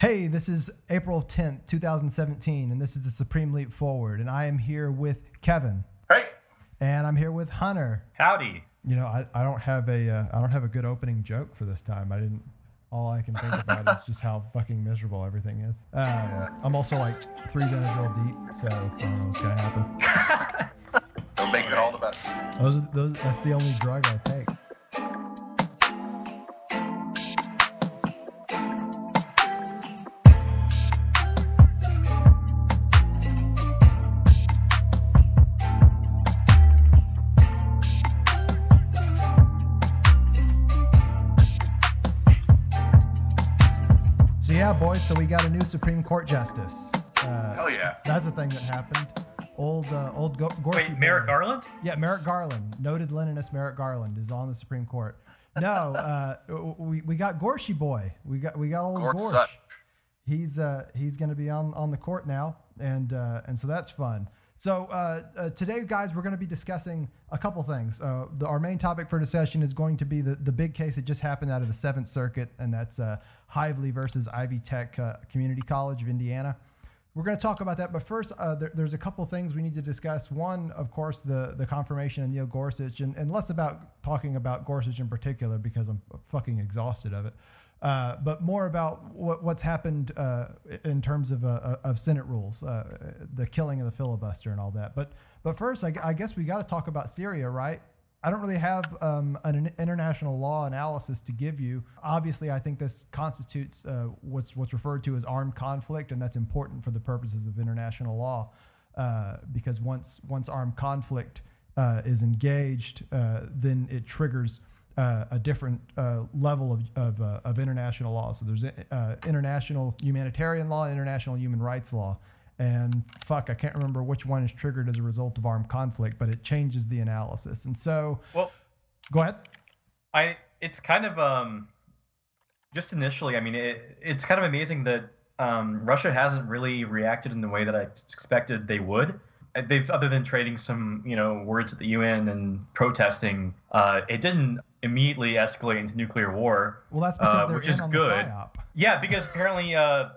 Hey, this is April 10th, 2017, and this is the Supreme Leap Forward, and I am here with Kevin, Hey, and I'm here with Hunter. Howdy. You know, I, I don't have a uh, I don't have a good opening joke for this time. I didn't. All I can think about is just how fucking miserable everything is. Um, I'm also like three Benadryl deep, so I don't know what's gonna happen. it'll make it all the best. Those, those that's the only drug I take. Supreme Court justice. Uh, Hell yeah. That's a thing that happened. Old uh, old Go- Gorky Wait, Merrick boy. Garland? Yeah, Merrick Garland, noted Leninist Merrick Garland, is on the Supreme Court. No, uh, we, we got Gorshy boy. We got we got old Gorsh Gorsh. He's uh, he's going to be on, on the court now, and uh, and so that's fun. So uh, uh, today, guys, we're going to be discussing a couple things. Uh, the, our main topic for discussion is going to be the, the big case that just happened out of the Seventh Circuit, and that's uh, Hively versus Ivy Tech uh, Community College of Indiana. We're going to talk about that, but first, uh, there, there's a couple things we need to discuss. One, of course, the the confirmation of Neil Gorsuch, and, and less about talking about Gorsuch in particular because I'm fucking exhausted of it, uh, but more about what, what's happened uh, in terms of uh, of Senate rules, uh, the killing of the filibuster, and all that. But but first, I, I guess we got to talk about Syria, right? I don't really have um, an international law analysis to give you. Obviously, I think this constitutes uh, what's what's referred to as armed conflict, and that's important for the purposes of international law, uh, because once once armed conflict uh, is engaged, uh, then it triggers uh, a different uh, level of of, uh, of international law. So there's uh, international humanitarian law, international human rights law, and fuck, I can't remember which one is triggered as a result of armed conflict, but it changes the analysis. And so, Well, go ahead. I it's kind of um just initially, I mean, it, it's kind of amazing that um, Russia hasn't really reacted in the way that I expected they would. Uh, They've, other than trading some, you know, words at the UN and protesting, uh, it didn't immediately escalate into nuclear war. Well, that's because Uh, they're which in is on good. the psyop. Yeah, because apparently uh,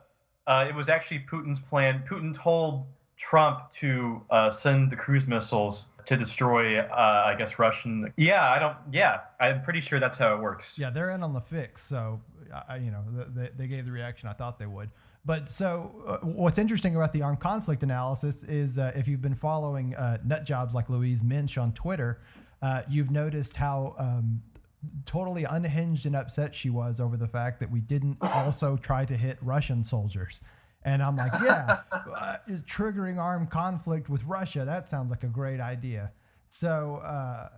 uh, it was actually Putin's plan. Putin told Trump to uh, send the cruise missiles to destroy, uh, I guess, Russian. Yeah, I don't. Yeah, I'm pretty sure that's how it works. Yeah, they're in on the fix. So, I- you know, they, they gave the reaction I thought they would. But so, uh, what's interesting about the armed conflict analysis is uh, if you've been following uh, nut jobs like Louise Mensch on Twitter, uh, you've noticed how um, totally unhinged and upset she was over the fact that we didn't also try to hit Russian soldiers. And I'm like, yeah, uh, triggering armed conflict with Russia, that sounds like a great idea. So, uh,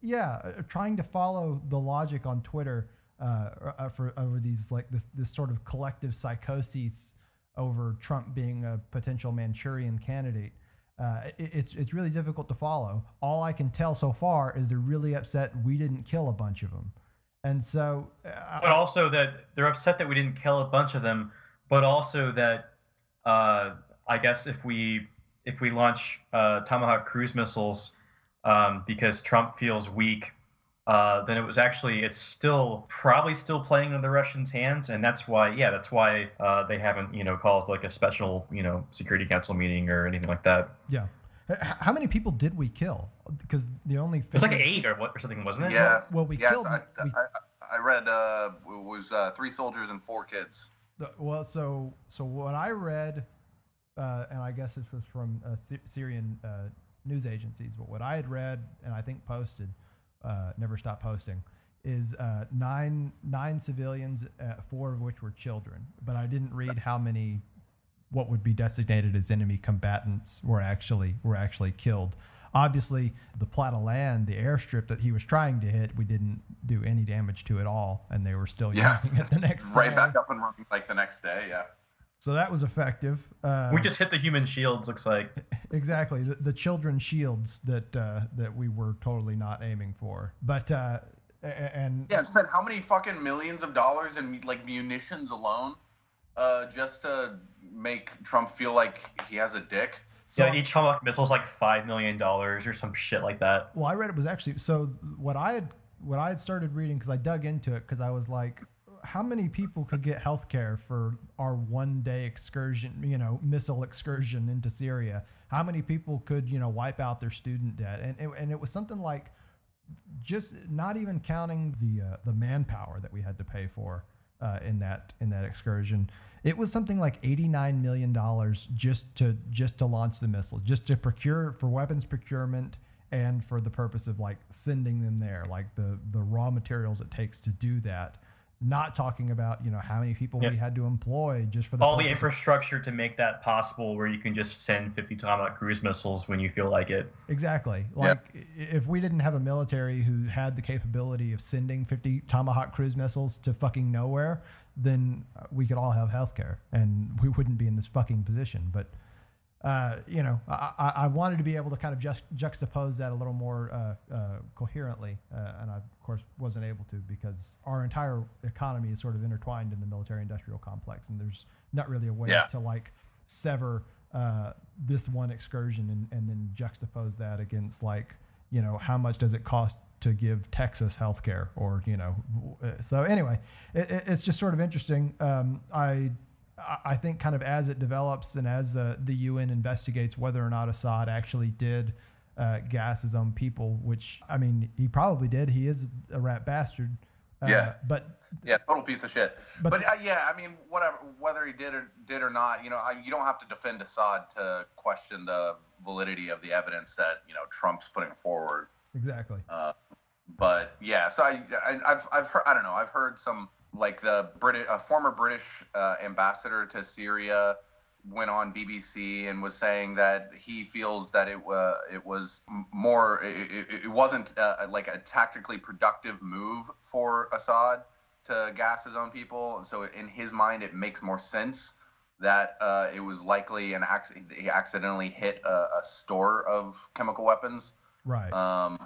yeah, trying to follow the logic on Twitter uh, uh, for over these like this this sort of collective psychosis over Trump being a potential Manchurian candidate. Uh, it, it's it's really difficult to follow. All I can tell so far is they're really upset we didn't kill a bunch of them, and so. Uh, But also that they're upset that we didn't kill a bunch of them, but also that uh, I guess if we if we launch uh, Tomahawk cruise missiles um, because Trump feels weak, uh, then it was actually it's still probably still playing in the Russians' hands, and that's why yeah that's why uh, they haven't you know called like a special you know Security Council meeting or anything like that. yeah. How many people did we kill? Because the only It was like eight or what or something, wasn't it? Yeah. Well, we yes, killed. I, we, I, I read uh, it was uh, three soldiers and four kids. Well, so so what I read, uh, and I guess this was from uh, Syrian uh, news agencies, but what I had read and I think posted, uh, never stopped posting, is uh, nine nine civilians, uh, four of which were children. But I didn't read how many, what would be designated as enemy combatants were actually were actually killed. Obviously, the plot of land, the airstrip that he was trying to hit, we didn't do any damage to at all, and they were still Yeah. using it the next Right day. back up and running like the next day. Yeah. So that was effective. Uh, We just hit the human shields. Looks like. exactly the, the children shields that uh, that we were totally not aiming for. But uh, a- a- and Yeah. Spent how many fucking millions of dollars in like munitions alone, uh, just to make Trump feel like he has a dick. so yeah, each Tomahawk missile is like five million dollars or some shit like that. well, I read it was actually so what I had what I had started reading because I dug into it because I was like how many people could get health care for our one day excursion, you know, missile excursion into Syria? How many people could, you know, wipe out their student debt? And, and, and it was something like just not even counting the, uh, the manpower that we had to pay for uh, in that in that excursion. It was something like eighty nine million dollars just to just to launch the missile, just to procure for weapons procurement and for the purpose of like sending them there, like the the raw materials it takes to do that. Not talking about you know how many people Yep. we had to employ just for the All the purpose of- infrastructure to make that possible, where you can just send 50 Tomahawk cruise missiles when you feel like it. Exactly. Like i if we didn't have a military who had the capability of sending 50 Tomahawk cruise missiles to fucking nowhere, then we could all have health care and we wouldn't be in this fucking position. But, uh, you know, I, I, I wanted to be able to kind of just juxtapose that a little more uh, uh, coherently. Uh, and I, of course, wasn't able to because our entire economy is sort of intertwined in the military industrial complex. And there's not really a way Yeah. to like sever uh, this one excursion and, and then juxtapose that against like you know how much does it cost to give Texas health care or you know w- uh, so anyway it- it's just sort of interesting um, I I- think kind of as it develops and as uh, the UN investigates whether or not Assad actually did uh, gas his own people which I mean he probably did he is a rat bastard uh, Yeah. but Yeah, total piece of shit. but, But, uh, yeah, I mean, whatever, whether he did or did or not, you know, I, you don't have to defend Assad to question the validity of the evidence that you know Trump's putting forward. exactly Uh, but yeah, so I, I I've I've heard I don't know I've heard some like the British a former British uh, ambassador to Syria went on BBC and was saying that he feels that it uh, it was more it, it, it wasn't uh, like a tactically productive move for Assad to gas his own people. So in his mind, it makes more sense that uh, it was likely an accident. He accidentally hit a, a store of chemical weapons. right Um,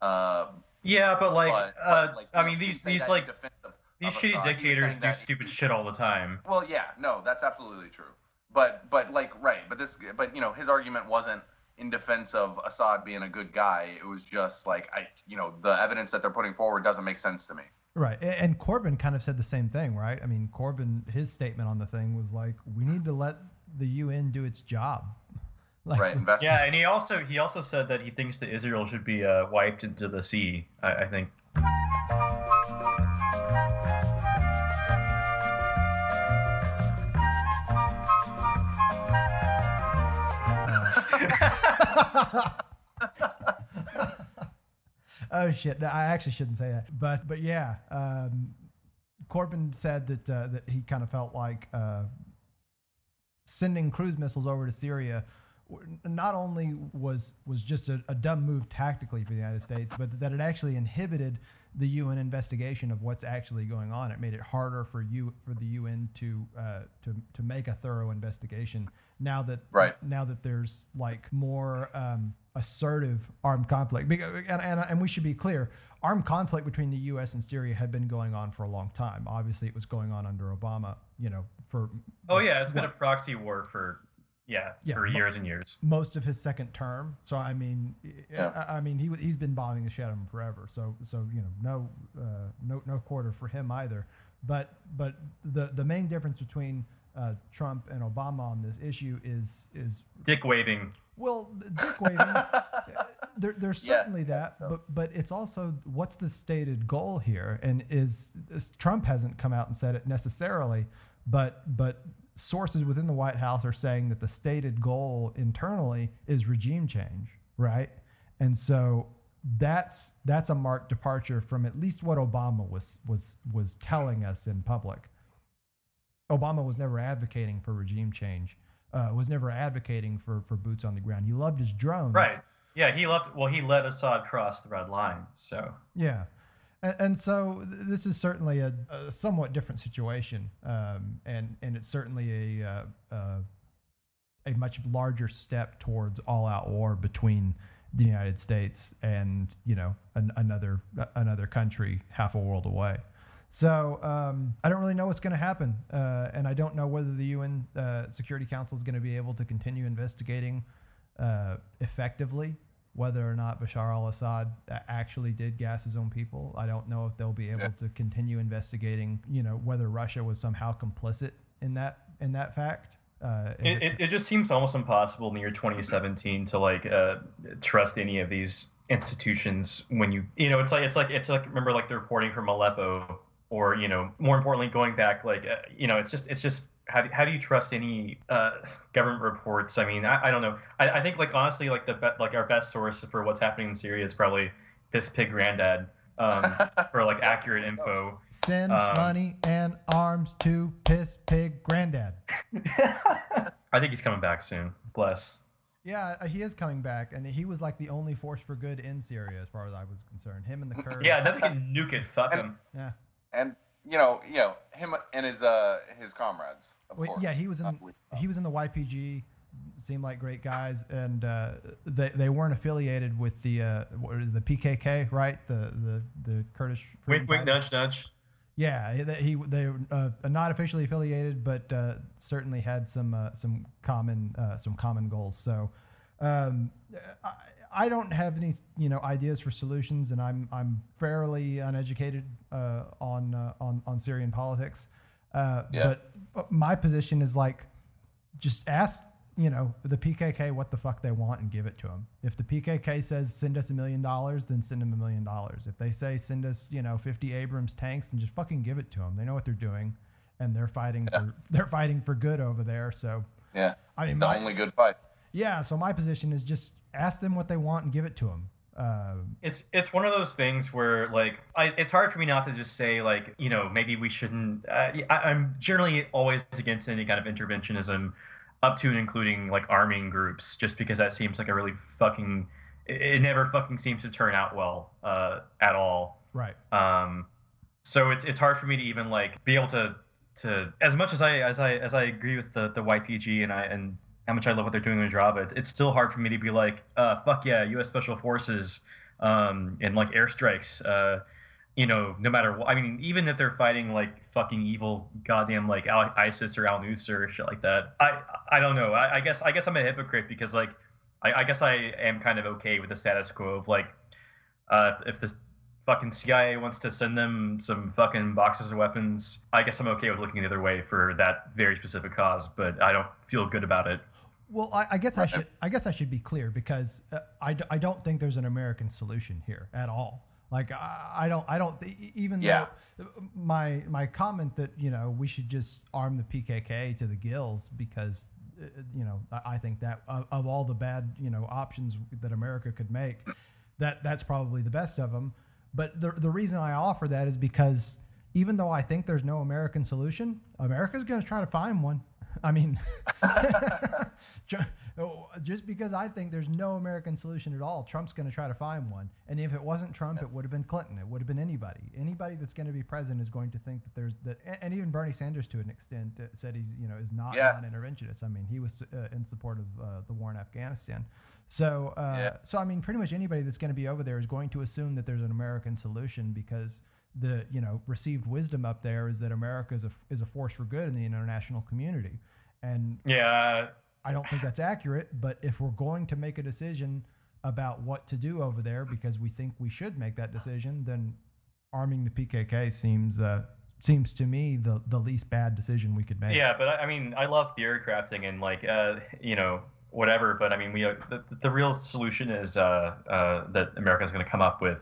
uh, Yeah, but like, but, uh, but, like, I mean, these these like defense of- these shitty Assad. Dictators do that- stupid shit all the time. Well, yeah, no, that's absolutely true. But but like right, but this but you know his argument wasn't in defense of Assad being a good guy. It was just like I you know the evidence that they're putting forward doesn't make sense to me. Right. And Corbyn kind of said the same thing, right? I mean, Corbyn, his statement on the thing was like, we need to let the UN do its job. Like, right, invest. Yeah, and he also he also said that he thinks that Israel should be uh, wiped into the sea. I, I think. oh shit! No, I actually shouldn't say that, but but yeah, um, Corbyn said that uh, that he kind of felt like uh, sending cruise missiles over to Syria not only was was just a, a dumb move tactically for the United States, but that it actually inhibited the UN investigation of what's actually going on. It made it harder for you for the UN to uh, to to make a thorough investigation. Now that Right. now that there's like more um, assertive armed conflict, and, and and we should be clear, armed conflict between the U.S. and Syria had been going on for a long time. Obviously, it was going on under Obama. You know, for oh yeah, it's been a proxy war for yeah, Yeah, for mo- years and years. most of his second term. So I mean, Yeah. I, I mean, he he's been bombing the shit out of him forever. So so you know, no uh, no no quarter for him either. But but the the main difference between uh, Trump and Obama on this issue is is Dick waving. well, dick waving. there, there's certainly yeah, that, so. but but it's also what's the stated goal here, and is, is Trump hasn't come out and said it necessarily, but but sources within the White House are saying that the stated goal internally is regime change, right? And so that's that's a marked departure from at least what Obama was was was telling us in public. Obama was never advocating for regime change. Uh, was never advocating for, for boots on the ground. He loved his drones. Right. Yeah, he loved. Well, he let Assad cross the red line. So Yeah. And, and so this is certainly a, a somewhat different situation, um, and and it's certainly a uh, uh, a much larger step towards all-out war between the United States and you know an, another another country half a world away. So um, I don't really know what's going to happen, uh, and I don't know whether the UN uh, Security Council is going to be able to continue investigating uh, effectively whether or not Bashar al-Assad actually did gas his own people. I don't know if they'll be able Yeah. to continue investigating, you know, whether Russia was somehow complicit in that in that fact. Uh, It, it, it just seems almost impossible in the year 2017 to like uh, trust any of these institutions when you you know it's like it's like it's like remember like the reporting from Aleppo or you know more importantly going back like uh, you know it's just it's just how do, how do you trust any uh, government reports? I mean I, I don't know I, I think like honestly like the be- like our best source for what's happening in Syria is probably Piss Pig Granddad um, for like accurate info. send um, money and arms to piss pig granddad. I think he's coming back soon. Bless. Yeah, uh, he is coming back, and he was like the only force for good in Syria, as far as I was concerned. Him and the Kurds. Yeah, they can nuke it. Fuck And- him. yeah. And you know, you know, him and his uh his comrades, of Wait, course. yeah, he was in Uh, he was in the YPG. Seemed like great guys, and uh, they they weren't affiliated with the uh, what is the PKK, right? The the the Kurdish. Freedom Wink, wink, Fighters? nudge, nudge. Yeah, he they- he they were uh, not officially affiliated, but uh, certainly had some uh, some common uh, some common goals. So um, I, I don't have any you know ideas for solutions, and I'm I'm fairly uneducated uh, on uh, on on Syrian politics. Uh, Yeah. But my position is like, just ask you know the PKK what the fuck they want and give it to them. If the PKK says send us a million dollars, then send them a million dollars. If they say send us you know 50 Abrams tanks, then just fucking give it to them. They know what they're doing, and they're fighting Yeah. for they're fighting for good over there. So Yeah, I mean, the my, only good fight. yeah. So my position is just ask them what they want and give it to them. Uh, It's it's one of those things where like I, it's hard for me not to just say like you know maybe we shouldn't. Uh, I, I'm generally always against any kind of interventionism, up to and including like arming groups, just because that seems like a really fucking. It, it never fucking seems to turn out well uh, at all. right. Um, so it's it's hard for me to even like be able to to as much as I as I as I agree with the the YPG and I and how much I love what they're doing in Rojava, it, it's still hard for me to be like, uh, fuck yeah, U.S. Special Forces, um, and like airstrikes, uh, you know, no matter what. I mean, even if they're fighting like fucking evil, goddamn like Al- ISIS or Al Nusra or shit like that, I I don't know. I, I guess I guess I'm a hypocrite because like I, I guess I am kind of okay with the status quo of like, uh, if the fucking CIA wants to send them some fucking boxes of weapons, I guess I'm okay with looking the other way for that very specific cause, but I don't feel good about it. Well, I, I guess I should I guess I should be clear because uh, I, d- I don't think there's an American solution here at all. Like I, I don't I don't even Yeah. though my my comment that you know we should just arm the PKK to the gills because uh, you know I, I think that of, of all the bad you know options that America could make, that that's probably the best of them. But the the reason I offer that is because even though I think there's no American solution, America's going to try to find one. I mean, just because I think there's no American solution at all, Trump's going to try to find one. And if it wasn't Trump, it would have been Clinton. It would have been anybody. Anybody that's going to be president is going to think that there's that. And even Bernie Sanders, to an extent, uh, said he's you know is not Yeah. non-interventionist. I mean, he was uh, in support of uh, the war in Afghanistan. So, uh, Yeah. so I mean, pretty much anybody that's going to be over there is going to assume that there's an American solution because the you know received wisdom up there is that America is a is a force for good in the international community, and Yeah, I don't think that's accurate. But if we're going to make a decision about what to do over there because we think we should make that decision, then arming the PKK seems uh, seems to me the the least bad decision we could make. yeah, but I, I mean, I love theory crafting and like, uh, you know, whatever. But I mean, we uh, the, the real solution is uh, uh, that America's going to come up with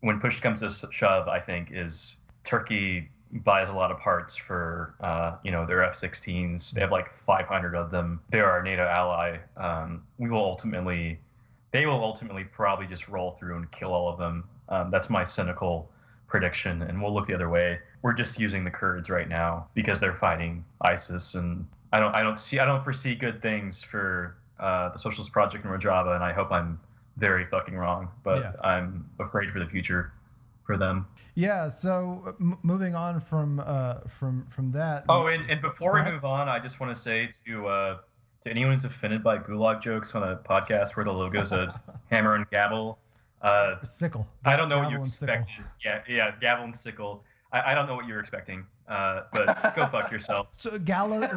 when push comes to shove. I think is Turkey buys a lot of parts for uh, you know their F-16s. They have like 500 of them. They're our NATO ally. Um, we will ultimately, they will ultimately probably just roll through and kill all of them. Um, that's my cynical prediction, and we'll look the other way. We're just using the Kurds right now because they're fighting ISIS, and I don't, I don't see, I don't foresee good things for uh, the Socialist Project in Rojava, and I hope I'm very fucking wrong, but Yeah. I'm afraid for the future for them. Yeah. So m- moving on from uh, from from that. Oh, and, and before we move on, I just want to say to uh, to anyone who's offended by gulag jokes on a podcast where the logo's a hammer and gavel, uh, sickle. I don't know what you Gavel expected. Yeah, yeah, gavel and sickle. I, I don't know what you're expecting. Uh, but go fuck yourself. So gallows.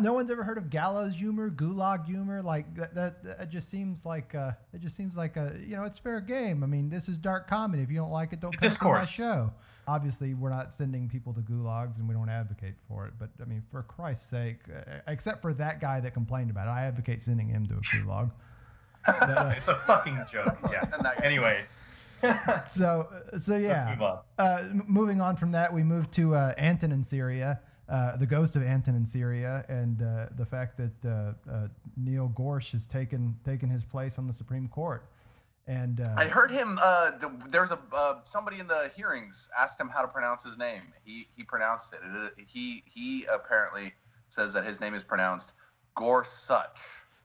no one's ever heard of gallows humor, gulag humor. Like that. That, that just seems like. Uh, it just seems like a. You know, it's fair game. I mean, this is dark comedy. If you don't like it, don't come to my show. Obviously, we're not sending people to gulags, and we don't advocate for it. But I mean, for Christ's sake, uh, except for that guy that complained about it, I advocate sending him to a gulag. But, uh, It's a fucking joke. Yeah. Anyway. Let's so, so yeah. move on. Uh, moving on from that, we move to uh, Antonin Scalia, uh, the ghost of Antonin Scalia, and uh, the fact that uh, uh, Neil Gorsh has taken taken his place on the Supreme Court. And uh, I heard him. Uh, the, there's a uh, somebody in the hearings asked him how to pronounce his name. He he pronounced it. it he he apparently says that his name is pronounced Gorsuch.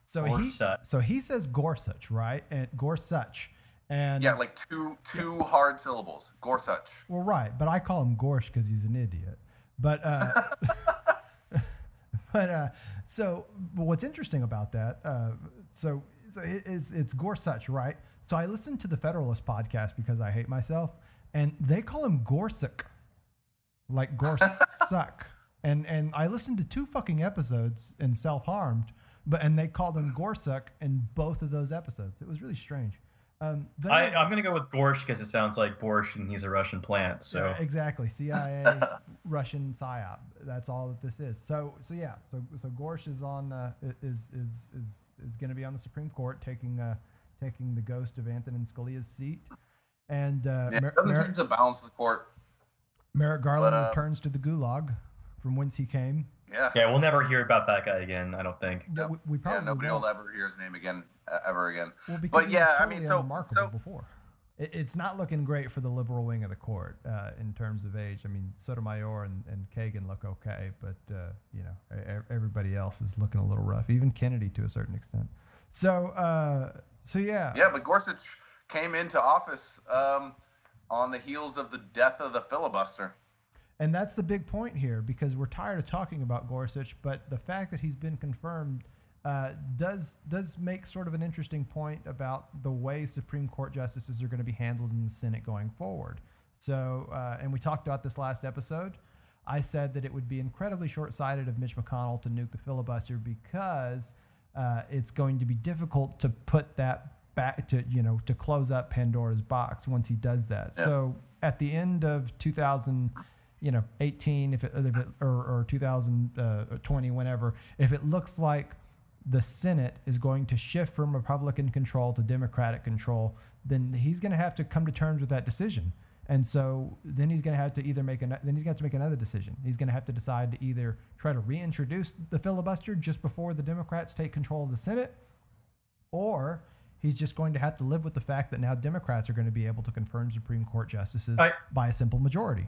so he Gorsuch. so he says Gorsuch, right? And Gorsuch. And Yeah, like two two hard syllables. Gorsuch. well, right, but I call him Gorsh because he's an idiot. But uh, but uh, so but what's interesting about that? Uh, so so it, it's it's Gorsuch, right? So I listened to the Federalist podcast because I hate myself, and they call him Gorsuch, like Gorsuck. and and I listened to two fucking episodes in Self Harmed, but and they called him Gorsuch in both of those episodes. It was really strange. Um, then I, I'm gonna go with Gorsh because it sounds like Borscht and he's a Russian plant. So Yeah, exactly. CIA, Russian psyop. That's all that this is. So so yeah. So so Gorsh is on uh, is is is is going to be on the Supreme Court taking uh taking the ghost of Antonin Scalia's seat, and uh, Yeah, Mer- it doesn't Mer- to balance the court. Merrick Garland uh, returns to the Gulag, from whence he came. Yeah. yeah, we'll never hear about that guy again. I don't think. Yeah, Yep. we, we Yeah, probably nobody won't. will ever hear his name again, uh, ever again. Well, because But he was yeah, I totally mean, so- so- before. It, it's not looking great for the liberal wing of the court uh, in terms of age. I mean, Sotomayor and, and Kagan look okay, but uh, you know, everybody else is looking a little rough. Even Kennedy to a certain extent. So, uh, so yeah. Yeah, but Gorsuch came into office um, on the heels of the death of the filibuster. And that's the big point here because we're tired of talking about Gorsuch, but the fact that he's been confirmed uh, does does make sort of an interesting point about the way Supreme Court justices are going to be handled in the Senate going forward. So, uh, and we talked about this last episode. I said that it would be incredibly short-sighted of Mitch McConnell to nuke the filibuster because uh, it's going to be difficult to put that back to you know to close up Pandora's box once he does that. Yeah. So at the end of 2000 you know 18 if it, if it or, or 2020 uh, whenever if it looks like the senate is going to shift from republican control to democratic control then he's going to have to come to terms with that decision. And so then he's going to have to either make an then he's going to to make another decision. He's going to have to decide to either try to reintroduce the filibuster just before the democrats take control of the senate or he's just going to have to live with the fact that now democrats are going to be able to confirm supreme court justices I- by a simple majority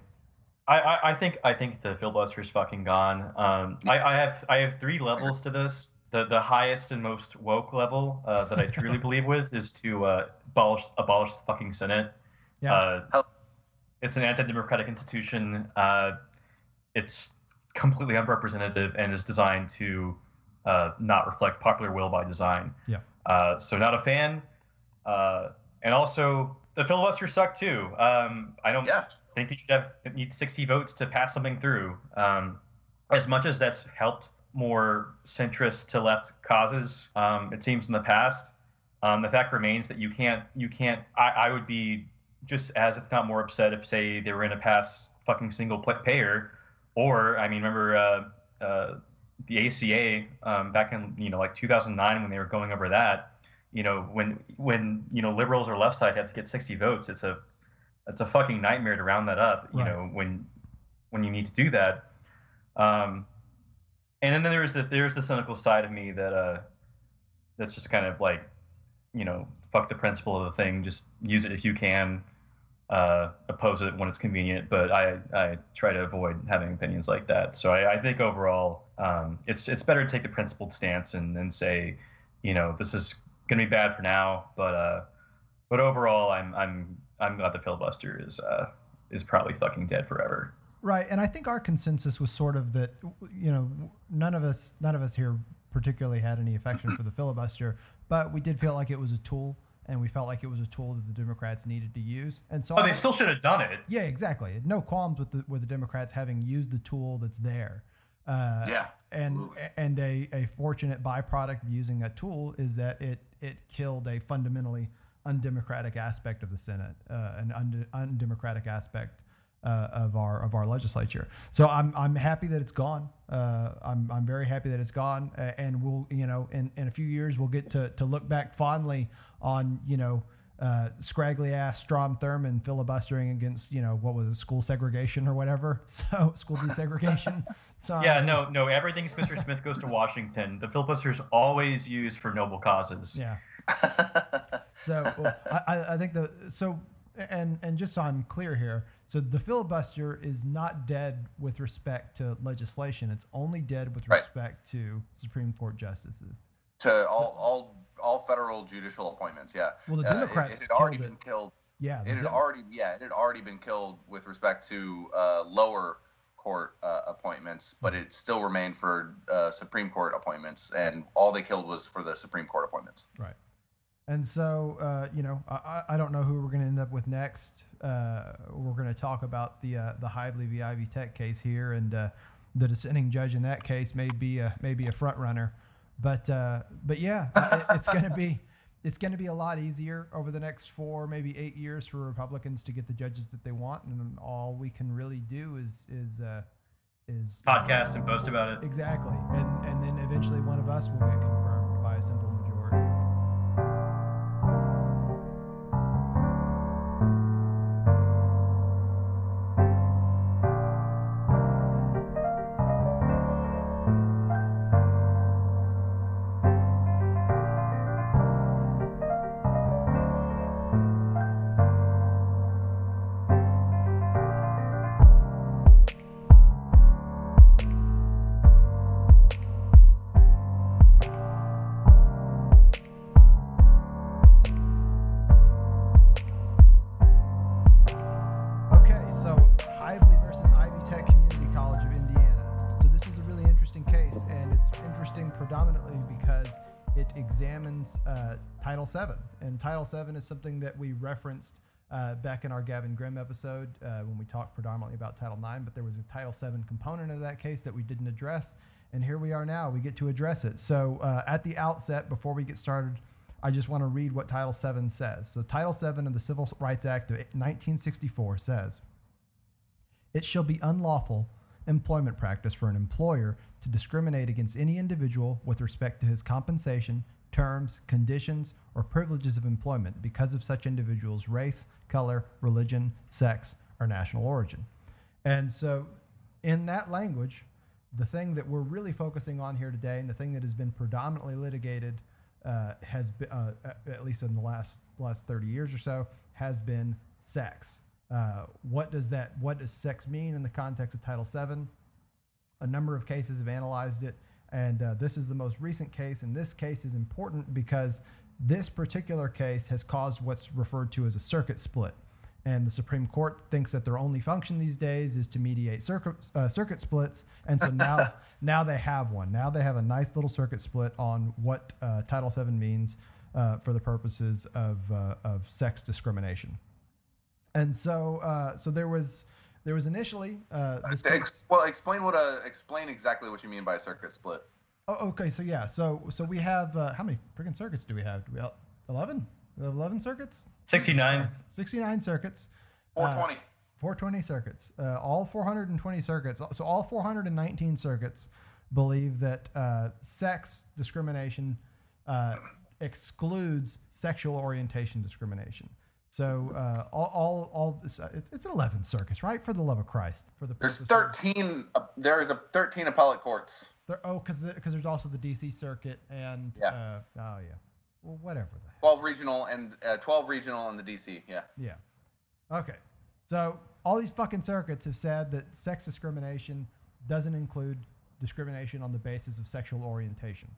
I, I, I think I think the filibuster's fucking gone. Um, I, I have I have three levels to this. The the highest and most woke level uh, that I truly believe with is to uh, abolish abolish the fucking Senate. Yeah. Uh, it's an anti-democratic institution. Uh, it's completely unrepresentative and is designed to uh, not reflect popular will by design. Yeah. Uh, so not a fan. Uh, and also the filibuster sucked too. Um, I don't Yeah. Think you should have need 60 votes to pass something through. Um, as much as that's helped more centrist to left causes, um, it seems in the past, um, the fact remains that you can't you can't. I, I would be just as if not more upset if say they were going to pass fucking single payer, or I mean remember uh, uh, the ACA um, back in you know like 2009 when they were going over that. You know when when you know liberals or left side have to get 60 votes, it's a it's a fucking nightmare to round that up. You Right. know when when you need to do that. Um, and then there's the there's the cynical side of me that uh that's just kind of like you know fuck the principle of the thing just use it if you can uh oppose it when it's convenient but i i try to avoid having opinions like that so i, I think overall um it's it's better to take the principled stance and and say you know this is gonna be bad for now but uh but overall i'm i'm i'm glad the filibuster is uh is probably fucking dead forever Right, and I think our consensus was sort of that you know none of us none of us here particularly had any affection for the filibuster, but we did feel like it was a tool and we felt like it was a tool that the Democrats needed to use. And so Oh, I- they still should have done it. yeah, exactly. No qualms with the with the Democrats having used the tool that's there. Uh, Yeah, and absolutely. and a, a fortunate byproduct of using that tool is that it it killed a fundamentally undemocratic aspect of the Senate, uh, an unde- undemocratic aspect uh, of our of our legislature. So I'm I'm happy that it's gone. Uh, I'm I'm very happy that it's gone, uh, and we'll you know in, in a few years we'll get to to look back fondly on you know. Uh, scraggly ass Strom Thurmond filibustering against, you know, what was it, school segregation or whatever. So, school desegregation. So, Yeah, no, no. Everything's Mr. Smith goes to Washington. The filibuster's always used for noble causes. Yeah. So well, I, I- think the so and and just so I'm clear here, so the filibuster is not dead with respect to legislation. It's only dead with Right. respect to Supreme Court justices. to all all all federal judicial appointments. Yeah. Well, the Uh, it- Democrats it, had already killed been it. killed. Yeah, It had Dem- already yeah it had already been killed with respect to uh, lower court uh, appointments, but it still remained for uh, Supreme Court appointments, and all they killed was for the Supreme Court appointments. Right. And so, uh, you know, I, I- I don't know who we're going to end up with next. Uh, we're going to talk about the uh, the Hively v. Ivy Tech case here, and uh, the dissenting judge in that case may be a, may be a front runner. But uh, but yeah, it, it's going to be it's going to be a lot easier over the next four, maybe eight years for Republicans to get the judges that they want, and all we can really do is is uh, is Podcast and post about it. Exactly, and and then eventually one of us will get confirmed and Title VII is something that we referenced uh, back in our Gavin Grimm episode uh, when we talked predominantly about Title IX, but there was a Title VII component of that case that we didn't address, and here we are now. We get to address it. So uh, at the outset, before we get started, I just want to read what Title VII says. So, Title VII of the Civil Rights Act of 1964 says It shall be unlawful employment practice for an employer to discriminate against any individual with respect to his compensation, terms, conditions, or privileges of employment because of such individual's race, color, religion, sex, or national origin. And so, in that language, the thing that we're really focusing on here today, and the thing that has been predominantly litigated, uh, has been, uh, at- least in the last last 30 years or so, has been sex. Uh, what does that? What does sex mean in the context of Title VII? A number of cases have analyzed it, and uh, this is the most recent case. And this case is important because this particular case has caused what's referred to as a circuit split. And the Supreme Court thinks that their only function these days is to mediate circuit, uh, circuit splits. And so now, now they have one. Now they have a nice little circuit split on what uh, Title VII means uh, for the purposes of, uh, of sex discrimination. And so, uh, so there was, there was initially uh, this Ex- well, explain what uh, explain exactly what you mean by a circuit split. Oh, okay. So yeah. So so we have uh, how many freaking circuits do we have? Do we have eleven? We have eleven circuits. 69. Sixty-nine circuits. 420. 420 circuits. Uh, all 420 circuits. So all 419 circuits believe that uh, sex discrimination uh, excludes sexual orientation discrimination. So uh, all all, all it's, it's 11 circuits, right? For the love of Christ. For the There's purpose of- 13. Uh, there is a 13 appellate courts. There, oh, because because there's also the DC circuit and Yeah. uh, oh yeah, well whatever the heck. 12 regional and uh, 12 regional in the DC. Yeah. Yeah. Okay. So all these fucking circuits have said that sex discrimination doesn't include discrimination on the basis of sexual orientation.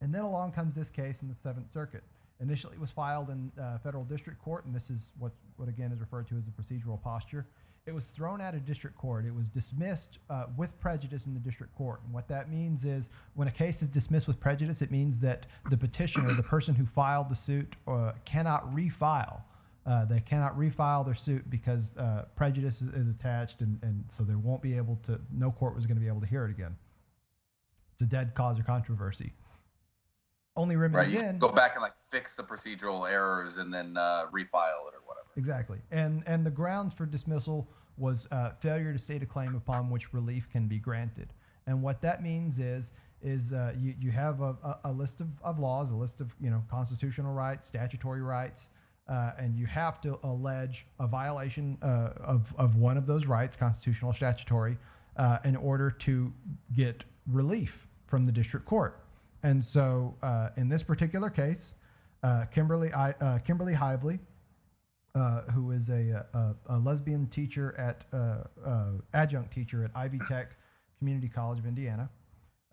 And then along comes this case in the Seventh Circuit. Initially, it was filed in uh, federal district court, and this is what what again is referred to as the procedural posture. it was thrown out of district court. It was dismissed uh, with prejudice in the district court. And what that means is when a case is dismissed with prejudice, it means that the petitioner, the person who filed the suit, uh, cannot refile. Uh, they cannot refile their suit because uh, prejudice is, is attached, and, and so they won't be able to, no court was going to be able to hear it again. It's a dead cause or controversy. Only remedy Right. Go back and like fix the procedural errors and then uh, refile it or whatever. Exactly. And and the grounds for dismissal was uh, failure to state a claim upon which relief can be granted. And what that means is is uh, you, you have a, a, a list of, of laws, a list of you know constitutional rights, statutory rights, uh, and you have to allege a violation uh, of, of one of those rights, constitutional or statutory, uh, in order to get relief from the district court. And so uh, in this particular case, uh, Kimberly, I, uh, Kimberly Hively, uh, who is a, a, a lesbian teacher at uh, uh, adjunct teacher at Ivy Tech Community College of Indiana.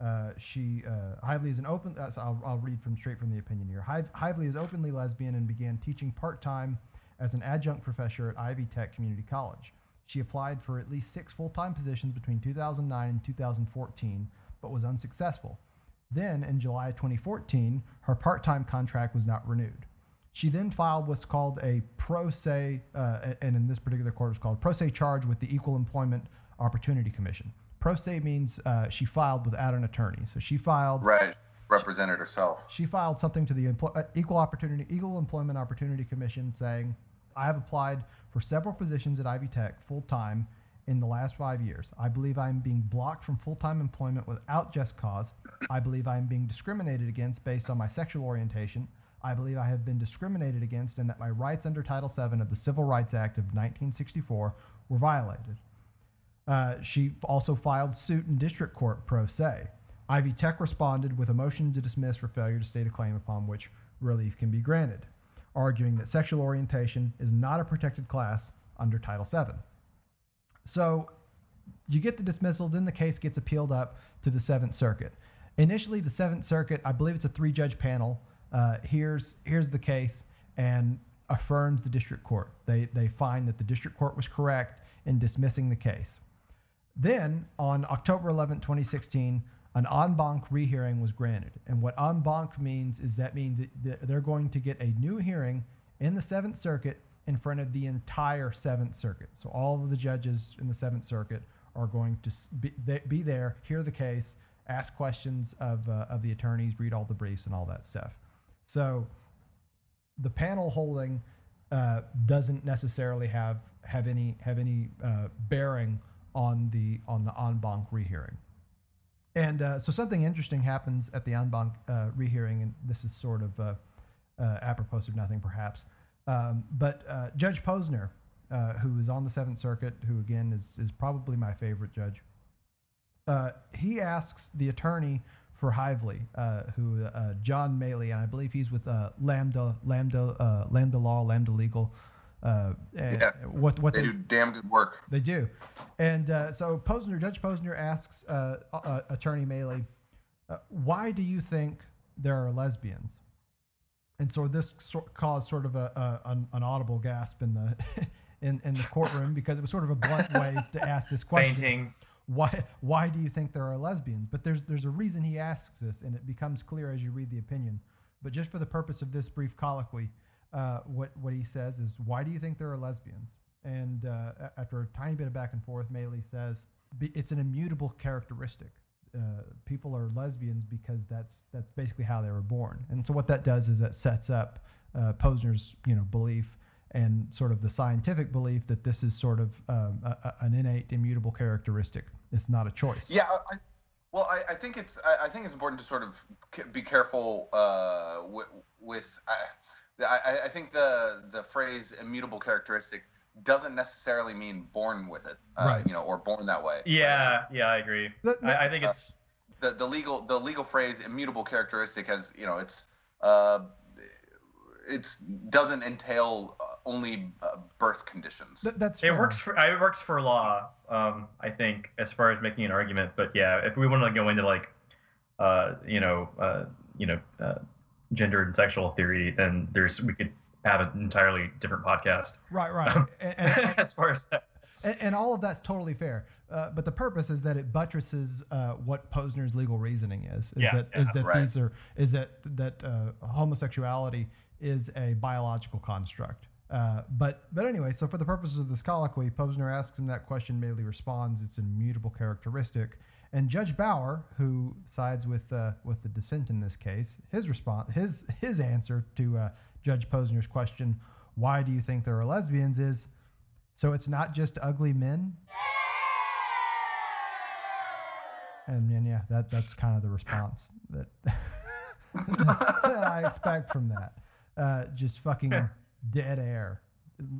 Uh, she uh, Hively is an open. Uh, so I'll, I'll read from straight from the opinion here. Hively is openly lesbian and began teaching part time as an adjunct professor at Ivy Tech Community College. She applied for at least six full time positions between 2009 and 2014, but was unsuccessful. Then, in July 2014, her part time contract was not renewed. She then filed what's called a pro se, uh, and in this particular court, it's called pro se charge with the Equal Employment Opportunity Commission. Pro se means uh, she filed without an attorney. So she filed Right. Represented herself. she filed something to the Empl- uh, Equal Opportunity Equal Employment Opportunity Commission saying, "I have applied for several positions at Ivy Tech full time in the last five years. I believe I am being blocked from full time employment without just cause. I believe I am being discriminated against based on my sexual orientation. I believe I have been discriminated against and that my rights under Title VII of the Civil Rights Act of 1964 were violated." Uh, she also filed suit in district court pro se. Ivy Tech responded with a motion to dismiss for failure to state a claim upon which relief can be granted, arguing that sexual orientation is not a protected class under Title VII. So you get the dismissal, then the case gets appealed up to the Seventh Circuit. Initially, the Seventh Circuit, I believe it's a three-judge panel, uh, hears hears the case and affirms the district court. They they find that the district court was correct in dismissing the case. Then, on October 11, 2016, an en banc rehearing was granted. And what en banc means is that means that they're going to get a new hearing in the Seventh Circuit in front of the entire Seventh Circuit. So all of the judges in the Seventh Circuit are going to be, be there, hear the case, ask questions of, uh, of the attorneys, read all the briefs, and all that stuff. So the panel holding uh, doesn't necessarily have have any have any uh, bearing on the on the en banc rehearing. And uh, so something interesting happens at the en banc uh, rehearing, and this is sort of uh, apropos of nothing, perhaps. Um, but uh, Judge Posner, uh, who is on the Seventh Circuit, who again is is probably my favorite judge, uh, he asks the attorney for Hively, uh, who uh, John Maley, and I believe he's with uh, Lambda Lambda uh, Lambda Law Lambda Legal. Uh, and Yeah. what what They they do damn good work. they do. And uh, so Posner, Judge Posner asks uh, uh, Attorney Maley, uh, why do you think there are lesbians? And so this caused sort of a, a an, an audible gasp in the in, in the courtroom because it was sort of a blunt way to ask this question. Fainting. Why why do you think there are lesbians? But there's there's a reason he asks this, and it becomes clear as you read the opinion. But just for the purpose of this brief colloquy, uh, what what he says is, why do you think there are lesbians? And uh, after a tiny bit of back and forth, Maley says it's an immutable characteristic. Uh, people are lesbians because that's that's basically how they were born. And so what that does is that sets up uh, Posner's you know belief and sort of the scientific belief that this is sort of um, a, a- an innate immutable characteristic. It's not a choice. Yeah, I, well, I, I think it's I, I think it's important to sort of be careful uh, with, I, I think the the phrase immutable characteristic doesn't necessarily mean born with it, uh, Right. you know, or born that way. Yeah, yeah, I agree. That- that- I, I think Uh, it's The the legal the legal phrase immutable characteristic has you know it's uh, it's doesn't entail uh, only uh, birth conditions. Th- that's it works for it works for law. Um, I think as far as making an argument, but yeah, if we want to go into like, uh, you know, uh, you know, uh, gender and sexual theory, then there's we could have an entirely different podcast right, right. and, and- as far as that. And, and all of that's totally fair. Uh, but the purpose is that it buttresses uh, what Posner's legal reasoning is. Is Yeah, that yeah, is that right. these are is that that uh, homosexuality is a biological construct. Uh, but but anyway, so for the purposes of this colloquy, Posner asks him that question. Maley responds, "It's an immutable characteristic." And Judge Bauer, who sides with uh, with the dissent in this case, his response, his his answer to uh, Judge Posner's question, "Why do you think there are lesbians?" is, "So it's not just ugly men." And, and yeah, that that's kind of the response that, that I expect from that. Uh, just fucking dead air,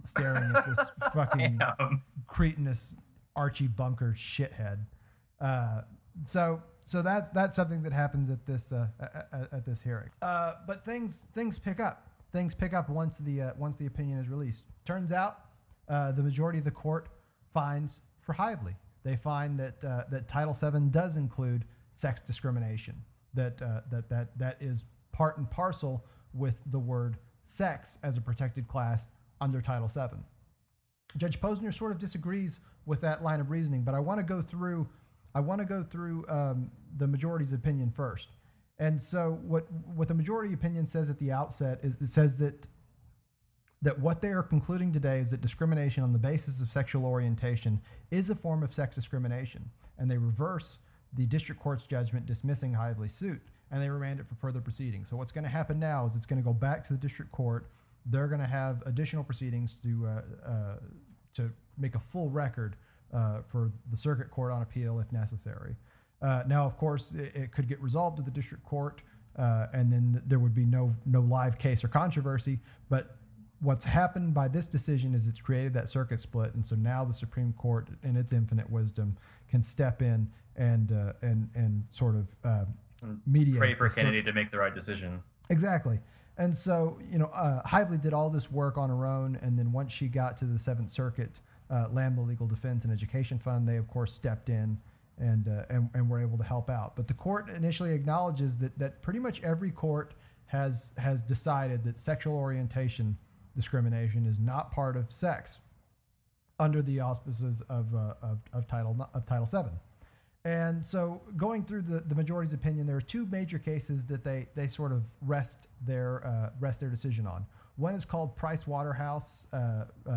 staring at this fucking Damn. cretinous Archie Bunker shithead. Uh, so so that's that's something that happens at this uh, at, at- at this hearing. Uh, but things things pick up. Things pick up once the uh, once the opinion is released. Turns out uh, the majority of the court finds for Hively. They find that uh, that Title VII does include sex discrimination. That uh, that that that is part and parcel with the word sex as a protected class under Title VII. Judge Posner sort of disagrees with that line of reasoning, but I want to go through I want to go through um, the majority's opinion first. And so what what the majority opinion says at the outset is it says that that what they are concluding today is that discrimination on the basis of sexual orientation is a form of sex discrimination, and they reverse the district court's judgment dismissing Hively's suit, and they remand it for further proceedings. So what's going to happen now is it's going to go back to the district court. They're going to have additional proceedings to uh, uh, to make a full record uh, for the circuit court on appeal if necessary. Uh, now, of course, it, it could get resolved at the district court, uh, and then th- there would be no no live case or controversy. But what's happened by this decision is it's created that circuit split, and so now the Supreme Court, in its infinite wisdom, can step in and uh, and and sort of uh, mediate. Pray for Kennedy to make the right decision. Exactly. And so, you know, uh, Hively did all this work on her own, and then once she got to the Seventh Circuit, uh, Lambda Legal Defense and Education Fund, they of course stepped in and, uh, and and were able to help out. But the court initially acknowledges that that pretty much every court has has decided that sexual orientation discrimination is not part of sex under the auspices of uh, of, of Title of Title Seven. And so, going through the, the majority's opinion, there are two major cases that they, they sort of rest their uh, rest their decision on. One is called Price Waterhouse uh, uh,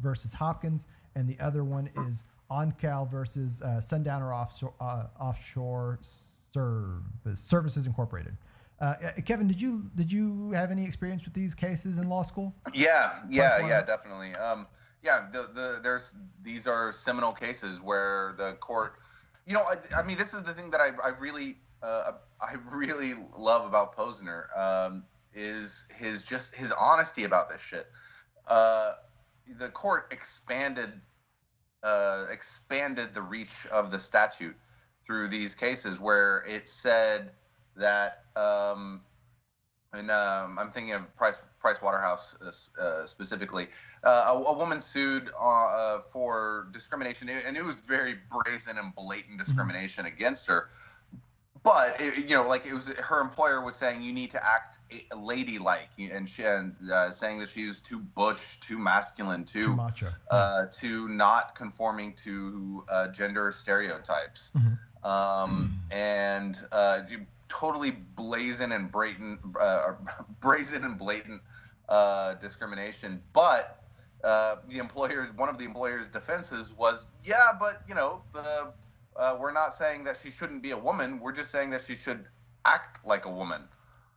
versus Hopkins, and the other one is Oncale versus uh, Sundowner Offshore, uh, Offshore Service, Services Incorporated. Uh, uh, Kevin, did you did you have any experience with these cases in law school? Yeah, yeah, yeah, definitely. Um, yeah, the, the there's these are seminal cases where the court, you know, I, I mean, this is the thing that I, I really uh, I really love about Posner um, is his just his honesty about this shit. Uh, the court expanded uh, expanded the reach of the statute through these cases where it said that um, and um, I'm thinking of Price Price Waterhouse uh, uh, specifically. Uh, a, a woman sued uh, uh, for discrimination, and it was very brazen and blatant discrimination against her. But it, you know, like it was her employer was saying you need to act ladylike, and she and uh, saying that she's too butch, too masculine, Too too macho. uh, to not conforming to uh, gender stereotypes, Mhm. um, and uh, totally blazing and blatant, uh, brazen and blatant uh, discrimination. But uh, the employers, one of the employer's defenses was, yeah, but you know, the uh, we're not saying that she shouldn't be a woman. We're just saying that she should act like a woman.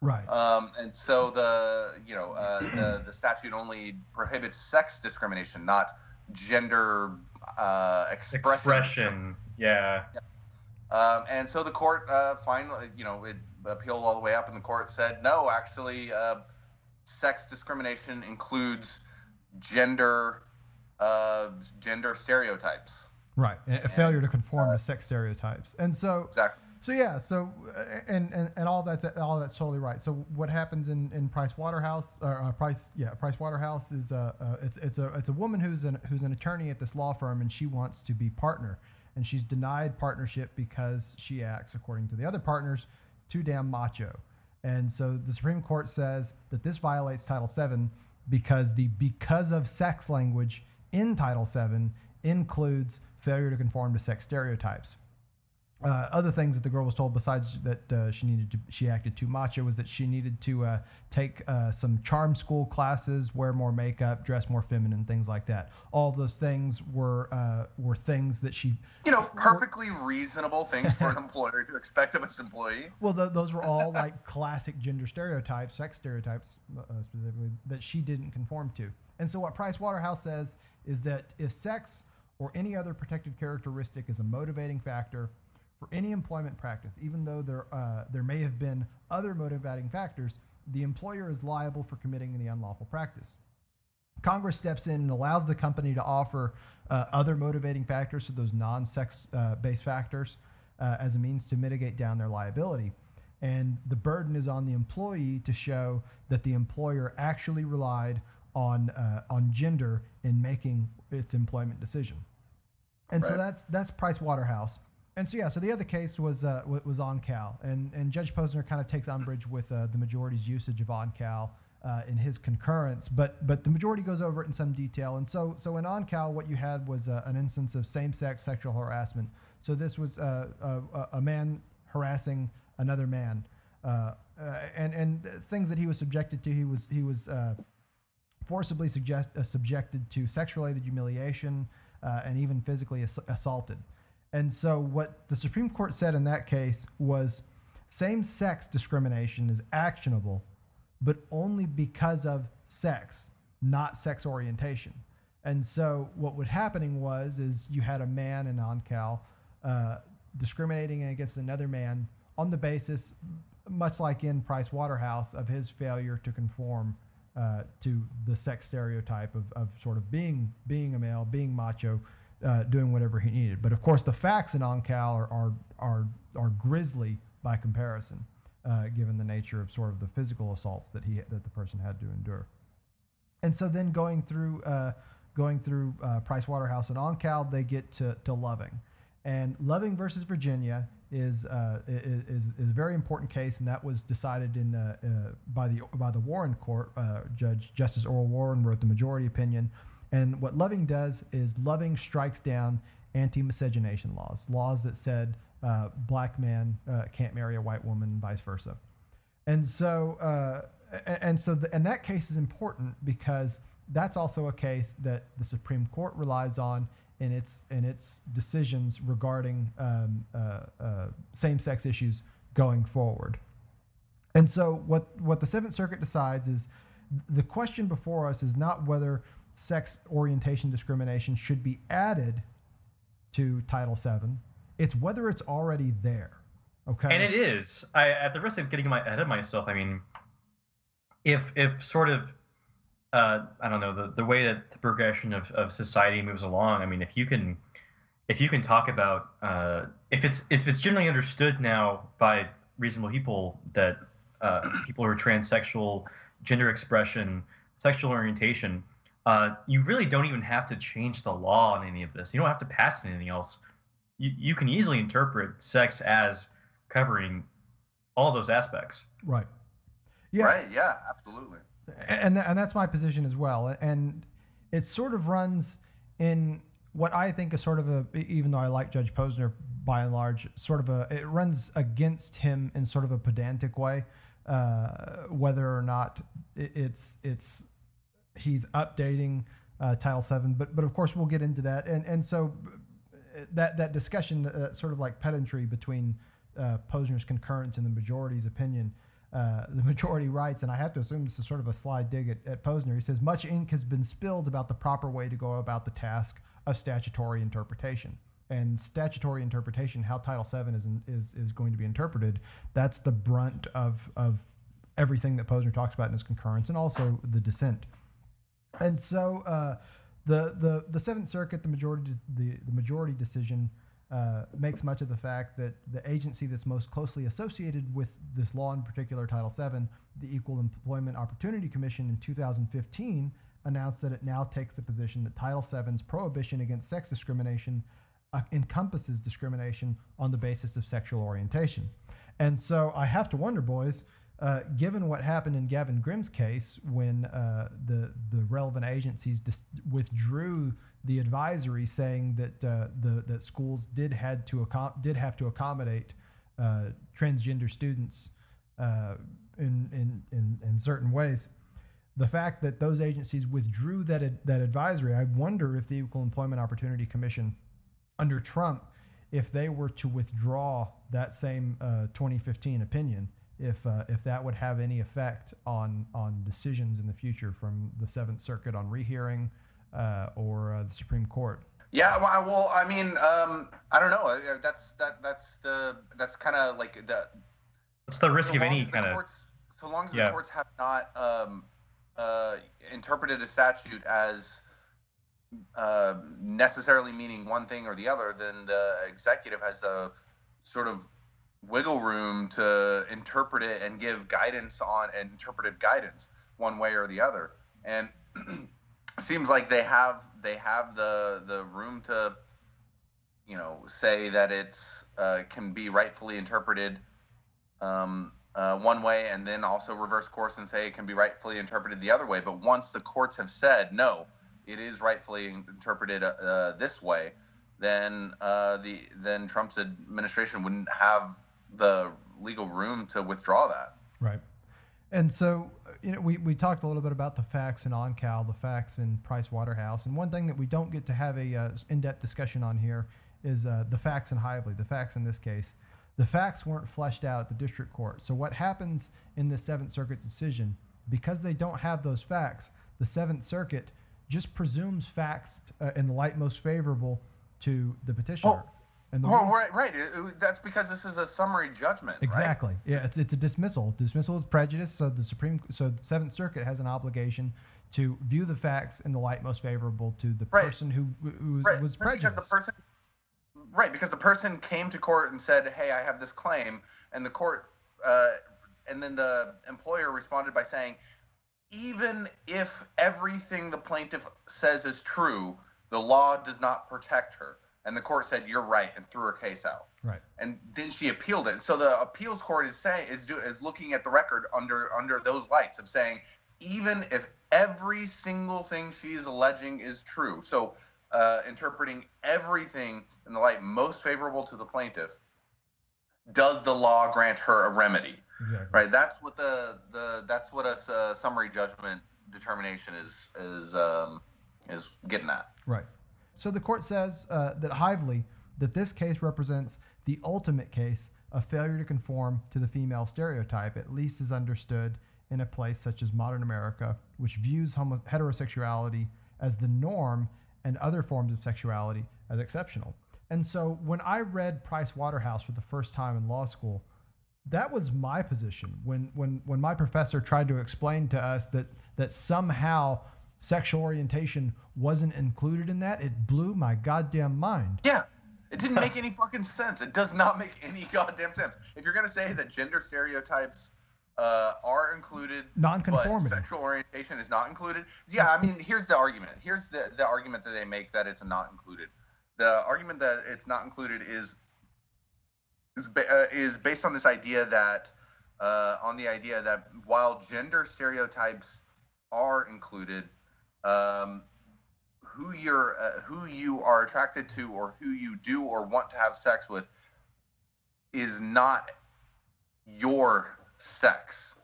right. Um, and so the you know uh, the the statute only prohibits sex discrimination, not gender uh, expression. Expression. Yeah. Um, and so the court uh, finally, you know, it appealed all the way up, and the court said no, actually, uh, sex discrimination includes gender uh, gender stereotypes. Right. A, a failure to conform uh, to sex stereotypes. And so Exactly. So yeah, so and, and and all that's all that's totally right. So what happens in, in Price Waterhouse or uh, Price yeah Price Waterhouse is uh, uh, it's it's a it's a woman who's an who's an attorney at this law firm and she wants to be partner and she's denied partnership because she acts according to the other partners too damn macho. And so the Supreme Court says that this violates Title VII because the because of sex language in Title VII includes failure to conform to sex stereotypes. Uh, other things that the girl was told besides that uh, she needed to she acted too macho was that she needed to uh, take uh, some charm school classes wear more makeup dress more feminine things like that all those things were uh, were things that she You know, perfectly reasonable things for an employer to expect of its employee. well th- those were all like classic gender stereotypes sex stereotypes uh, specifically that she didn't conform to and so what price waterhouse says is that if sex or any other protected characteristic is a motivating factor for any employment practice, even though there uh, there may have been other motivating factors, the employer is liable for committing the unlawful practice. Congress steps in and allows the company to offer uh, other motivating factors, so those non-sex uh, based factors, uh, as a means to mitigate down their liability. And the burden is on the employee to show that the employer actually relied on uh, on gender in making its employment decision. And so that's that's Price Waterhouse. And so yeah, so the other case was uh, wa- was Oncale, and and Judge Posner kind of takes umbrage with uh, the majority's usage of Oncale uh, in his concurrence, but but the majority goes over it in some detail. And so so in Oncale, what you had was uh, an instance of same-sex sexual harassment. So this was uh, a, a man harassing another man, uh, uh, and and things that he was subjected to. He was he was uh, forcibly suggest, uh, subjected to sex-related humiliation uh, and even physically ass- assaulted. And so, what the Supreme Court said in that case was same sex discrimination is actionable, but only because of sex, not sex orientation. And so, what was happening was, is you had a man in Oncale uh, discriminating against another man on the basis, much like in Price Waterhouse, of his failure to conform uh, to the sex stereotype of, of sort of being being a male, being macho, uh, doing whatever he needed. But of course, the facts in Oncale are are are, are grisly by comparison, uh, given the nature of sort of the physical assaults that he that the person had to endure. And so then going through uh, going through uh, Price Waterhouse and Oncale, they get to, to Loving, and Loving versus Virginia is, uh, is is a very important case, and that was decided in uh, uh, by the by the Warren Court. Uh, Judge Justice Earl Warren wrote the majority opinion, and what Loving does is Loving strikes down anti-miscegenation laws, laws that said uh, black man uh, can't marry a white woman, vice versa. And so, and so, the, and that case is important because that's also a case that the Supreme Court relies on in its in its decisions regarding um, uh, uh, same-sex issues going forward. And so, what what the Seventh Circuit decides is the question before us is not whether sex orientation discrimination should be added to Title VII. It's whether it's already there. Okay. And it is. I, at the risk of getting my, ahead of myself, I mean, if if sort of, uh, I don't know, the, the way that the progression of, of society moves along, I mean, if you can, if you can talk about, uh, if it's if it's generally understood now by reasonable people that uh, people who are transsexual, gender expression, sexual orientation, uh, you really don't even have to change the law on any of this. You don't have to pass anything else. You, you can easily interpret sex as covering all those aspects. right. Yeah. Right? Yeah, absolutely. And and that's my position as well. And it sort of runs in what i think is sort of a even though i like judge posner by and large sort of a it runs against him in sort of a pedantic way uh, whether or not it, it's it's he's updating uh, title 7 but but of course we'll get into that. And and so uh, that that discussion uh, sort of like pedantry between uh, posner's concurrence and the majority's opinion uh, the majority writes, and I have to assume this is sort of a sly dig at, at Posner. He says, Much ink has been spilled about the proper way to go about the task of statutory interpretation. And statutory interpretation, how Title VII is, in, is, is going to be interpreted, that's the brunt of, of everything that Posner talks about in his concurrence and also the dissent. And so uh, the, the, the Seventh Circuit, the majority, the, the majority decision uh, makes much of the fact that the agency that's most closely associated with this law, in particular Title VII, the Equal Employment Opportunity Commission in 2015, announced that it now takes the position that Title VII's prohibition against sex discrimination uh, encompasses discrimination on the basis of sexual orientation. And so I have to wonder, boys, uh, given what happened in Gavin Grimm's case when uh, the the relevant agencies dis- withdrew the advisory saying that uh, the that schools did had to accom- did have to accommodate uh, transgender students uh, in, in in in certain ways. The fact that those agencies withdrew that ad- that advisory, I wonder if the Equal Employment Opportunity Commission under Trump, if they were to withdraw that same uh, 2015 opinion, if uh, if that would have any effect on on decisions in the future from the Seventh Circuit on rehearing uh, or uh, the Supreme Court. Yeah, well, I- well, I mean, um, I don't know. Uh, That's that that's the that's kind of like the What's the risk so of long any as the kind of? courts, so long as Yeah. the courts have not um, uh, interpreted a statute as uh, necessarily meaning one thing or the other, then the executive has the sort of wiggle room to interpret it and give guidance on interpretive guidance one way or the other. And seems like they have they have the the room to you know say that it's uh, can be rightfully interpreted um, uh, one way and then also reverse course and say it can be rightfully interpreted the other way. But once the courts have said no, it is rightfully interpreted uh, this way, then uh, the then Trump's administration wouldn't have the legal room to withdraw that. Right. And so, you know, we, we talked a little bit about the facts in Oncale, the facts in Price Waterhouse, and one thing that we don't get to have a uh, in-depth discussion on here is uh, the facts in Hively, the facts in this case. The facts weren't fleshed out at the district court. So what happens in the Seventh Circuit decision, because they don't have those facts, the Seventh Circuit just presumes facts uh, in the light most favorable to the petitioner. And the Well, reason- right, right. It- it- that's because this is a summary judgment. right? Exactly. Yeah, it's, it's a dismissal. Dismissal is prejudice. So the Supreme, so the Seventh Circuit has an obligation to view the facts in the light most favorable to the Right. person who who was, right was right, because the person right because the person came to court and said hey i have this claim and the court uh, and then the employer responded by saying even if everything the plaintiff says is true the law does not protect her and the court said you're right and threw her case out right. and then she appealed it. So the appeals court is saying is do, is looking at the record under under those lights of saying even if every single thing she's alleging is true, so uh, interpreting everything in the light most favorable to the plaintiff, does the law grant her a remedy? Exactly. Right. That's what the the that's what a uh, summary judgment determination is is um, is getting at. Right. So the court says uh, that Hively, that this case represents the ultimate case of failure to conform to the female stereotype, at least as understood in a place such as modern America, which views homo- heterosexuality as the norm and other forms of sexuality as exceptional. And so when I read Price Waterhouse for the first time in law school, that was my position when when when my professor tried to explain to us that that somehow sexual orientation wasn't included in that it blew my goddamn mind Yeah. It didn't make any fucking sense. It does not make any goddamn sense. If you're gonna say that gender stereotypes uh, are included, but non-conformity sexual orientation is not included, yeah, I mean, here's the argument. Here's the the argument that they make that it's not included. The argument that it's not included is is ba- uh, is based on this idea that uh, on the idea that while gender stereotypes are included, um, who you're uh, who you are attracted to or who you do or want to have sex with is not your sex.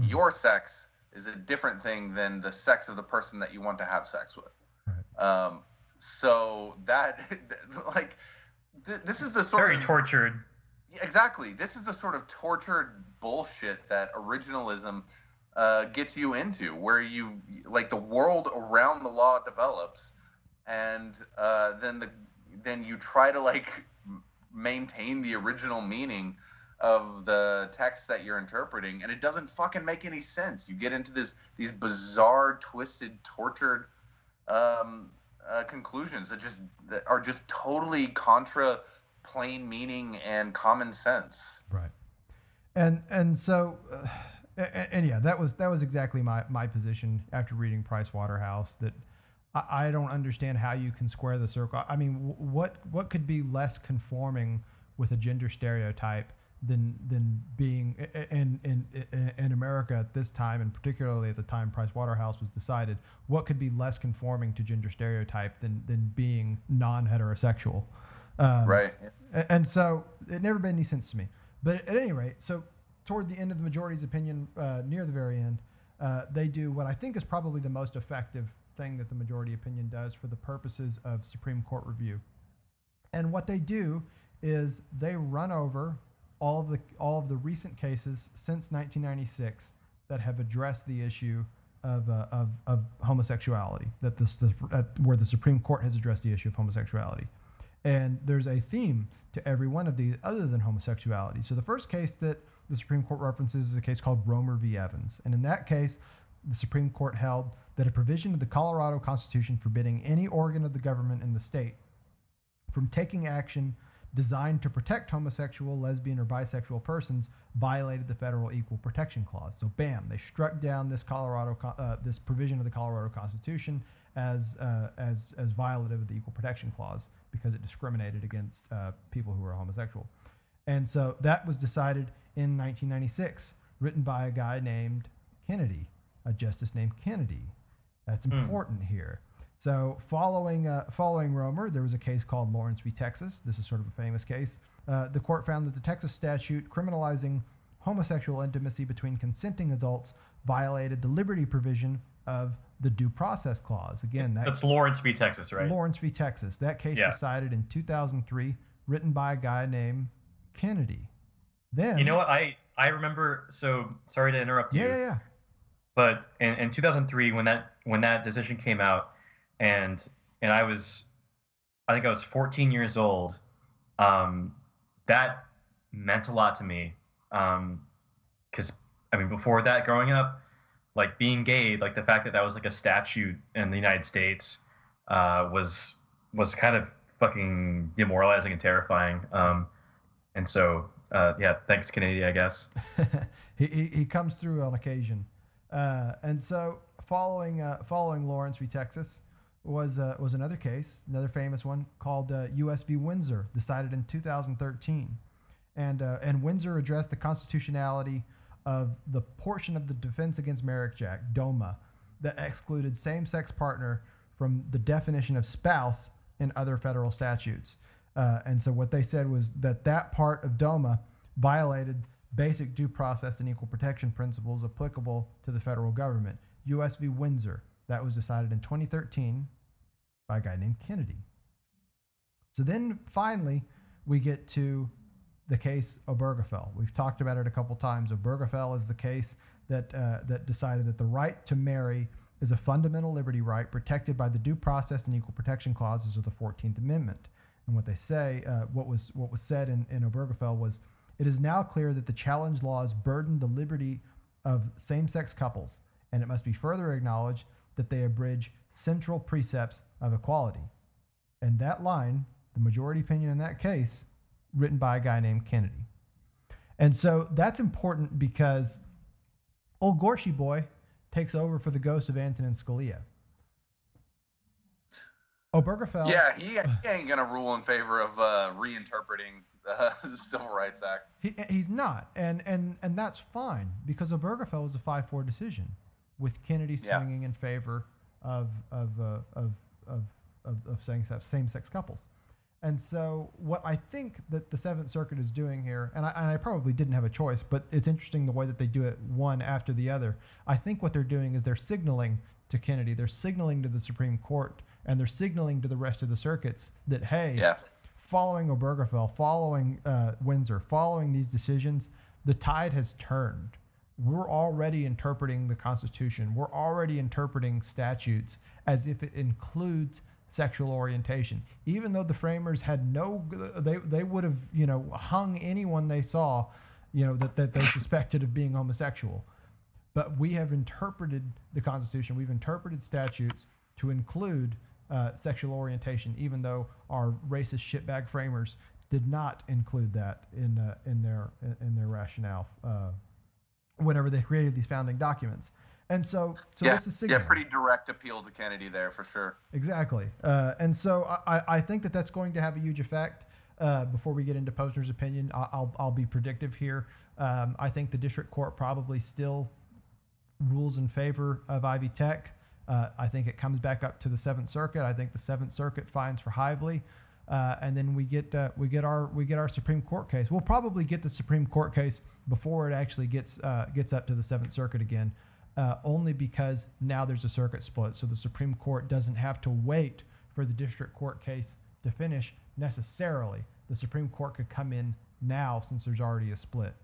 Mhm. Your sex is a different thing than the sex of the person that you want to have sex with. Um, so that like th- this is the sort of Very of tortured. exactly. This is the sort of tortured bullshit that originalism uh, gets you into, where you like the world around the law develops, and uh, then the then you try to like maintain the original meaning of the text that you're interpreting, and it doesn't fucking make any sense. You get into this these bizarre, twisted, tortured um, uh, conclusions that just that are just totally contra plain meaning and common sense. right and and so uh, and, and yeah that was that was exactly my my position after reading price waterhouse that I, I don't understand how you can square the circle i mean wh- what what could be less conforming with a gender stereotype than than being i- i- in in in, in america at this time, and particularly at the time Price Waterhouse was decided, what could be less conforming to gender stereotype than than being non-heterosexual? Um, right. And so it never made any sense to me. But at any rate, so toward the end of the majority's opinion, uh, near the very end, uh, they do what I think is probably the most effective thing that the majority opinion does for the purposes of Supreme Court review. And what they do is they run over all of the all of the recent cases since 1996 that have addressed the issue of, uh, of, of homosexuality, that this, the, uh, where the Supreme Court has addressed the issue of homosexuality. And there's a theme to every one of these other than homosexuality. So the first case that the Supreme Court references a case called Romer v. Evans. And in that case, the Supreme Court held that a provision of the Colorado Constitution forbidding any organ of the government in the state from taking action designed to protect homosexual, lesbian, or bisexual persons violated the federal Equal Protection Clause. So, bam, they struck down this Colorado uh, this provision of the Colorado Constitution as uh, as as violative of the Equal Protection Clause because it discriminated against uh, people who were homosexual. And so that was decided in 1996, written by a guy named Kennedy, a justice named Kennedy. That's Hmm. important here. So following uh, following Romer, there was a case called Lawrence v. Texas. This is sort of a famous case. Uh, the court found that the Texas statute criminalizing homosexual intimacy between consenting adults violated the liberty provision of the Due Process Clause. Again, that That's Lawrence v. Texas, right? Lawrence v. Texas. That case Yeah. decided in 2003, written by a guy named Kennedy. Then You know what? I I remember. So sorry to interrupt Yeah, you. yeah, yeah. but in, in 2003 when that when that decision came out and and i was i think i was 14 years old um, that meant a lot to me Um, because i mean before that growing up like being gay like the fact that that was like a statute in the united states uh, was was kind of fucking demoralizing and terrifying um, and so uh, yeah thanks kennedy i guess he, he, comes through on occasion. Uh, and so following uh, following Lawrence v. Texas was uh, was another case, another famous one called uh, U.S. v. Windsor, decided in 2013, and uh, and Windsor addressed the constitutionality of the portion of the Defense Against Marriage Act (DOMA) that excluded same-sex partner from the definition of spouse in other federal statutes. Uh, and so what they said was that that part of DOMA violated basic due process and equal protection principles applicable to the federal government. U.S. v. Windsor. That was decided in 2013 by a guy named Kennedy. So then finally, we get to the case Obergefell. We've talked about it a couple times. Obergefell is the case that, uh, that decided that the right to marry is a fundamental liberty right protected by the due process and equal protection clauses of the 14th Amendment. And what they say, uh, what was what was said in, in Obergefell was, it is now clear that the challenge laws burden the liberty of same-sex couples, and it must be further acknowledged that they abridge central precepts of equality. And that line, the majority opinion in that case, written by a guy named Kennedy. And so that's important because old Gorshy boy takes over for the ghost of Antonin Scalia. Obergefell. Yeah, he, he ain't gonna rule in favor of uh, reinterpreting uh, the Civil Rights Act. He, he's not, and and and that's fine because Obergefell was a five-four decision, with Kennedy Yeah. swinging in favor of of uh, of, of of of same-sex same-sex couples, and so what I think that the Seventh Circuit is doing here, and I, and I probably didn't have a choice, but it's interesting the way that they do it one after the other. I think what they're doing is they're signaling to Kennedy, they're signaling to the Supreme Court, and they're signaling to the rest of the circuits that hey, Yeah, following Obergefell, following uh, Windsor, following these decisions, the tide has turned. We're already interpreting the Constitution. We're already interpreting statutes as if it includes sexual orientation. Even though the framers had no, they, they would have, you know, hung anyone they saw, you know, that, that they suspected of being homosexual. But we have interpreted the Constitution, we've interpreted statutes to include uh, sexual orientation, even though our racist shitbag framers did not include that in uh, in their in their rationale uh, whenever they created these founding documents. And so, so yeah, this is yeah. Pretty direct appeal to Kennedy there for sure. Exactly. Uh, and so I, I- think that that's going to have a huge effect. Uh, before we get into Posner's opinion, I'll, I'll be predictive here. Um, I think the district court probably still rules in favor of Ivy Tech. Uh, I think it comes back up to the Seventh Circuit. I think the Seventh Circuit finds for Hively, uh, and then we get uh, we get our we get our Supreme Court case. We'll probably get the Supreme Court case before it actually gets uh, gets up to the Seventh Circuit again, uh, only because now there's a circuit split, so the Supreme Court doesn't have to wait for the district court case to finish necessarily. The Supreme Court could come in now since there's already a split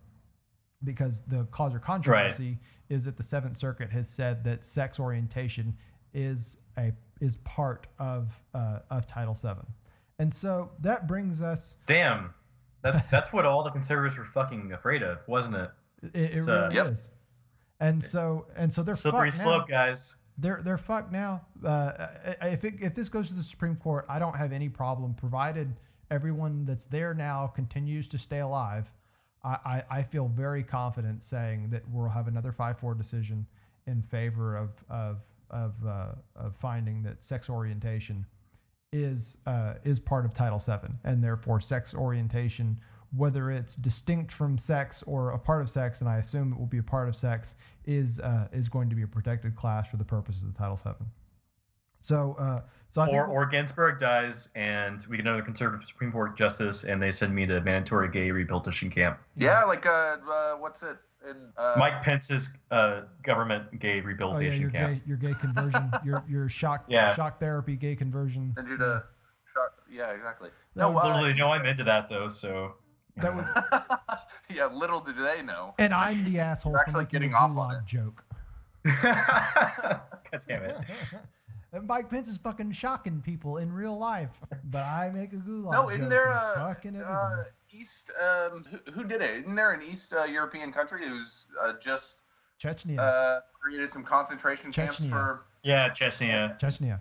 because the cause or controversy is that the Seventh Circuit has said that sex orientation is a is part of uh, of Title VII, and so that brings us. Damn, that's that's what all the conservatives were fucking afraid of, wasn't it? It, it So- really Yep. is, and so and so they're Slippery fucked slope, now. guys. They're they're fucked now. Uh, if it, if this goes to the Supreme Court, I don't have any problem, provided everyone that's there now continues to stay alive. I, I, feel very confident saying that we'll have another five four decision in favor of of of, uh, of finding that sex orientation is uh, is part of Title VII, and therefore sex orientation, whether it's distinct from sex or a part of sex, and I assume it will be a part of sex, is uh, is going to be a protected class for the purposes of Title VII. So uh, so I Or, think we'll- or Ginsburg dies, and we get another conservative Supreme Court justice, and they send me to mandatory gay rehabilitation camp. Yeah, like uh, uh what's it in uh, Mike Pence's uh, government gay oh yeah, rehabilitation your camp. gay your gay conversion, your your shock Yeah. shock therapy gay conversion. Send you to shot. Yeah, exactly. That No, would- uh, Literally, no, I'm into that though. So That would- yeah, little do they know. And I'm the asshole You're for actually making getting a off on gulag it. joke. God damn it. And Mike Pence is fucking shocking people in real life, but I make a gulag No, isn't there a uh. East? Um, who, who did it? Isn't there an East uh, European country who's uh, just Chechnya, uh, created some concentration camps for? Yeah, Chechnya. Chechnya.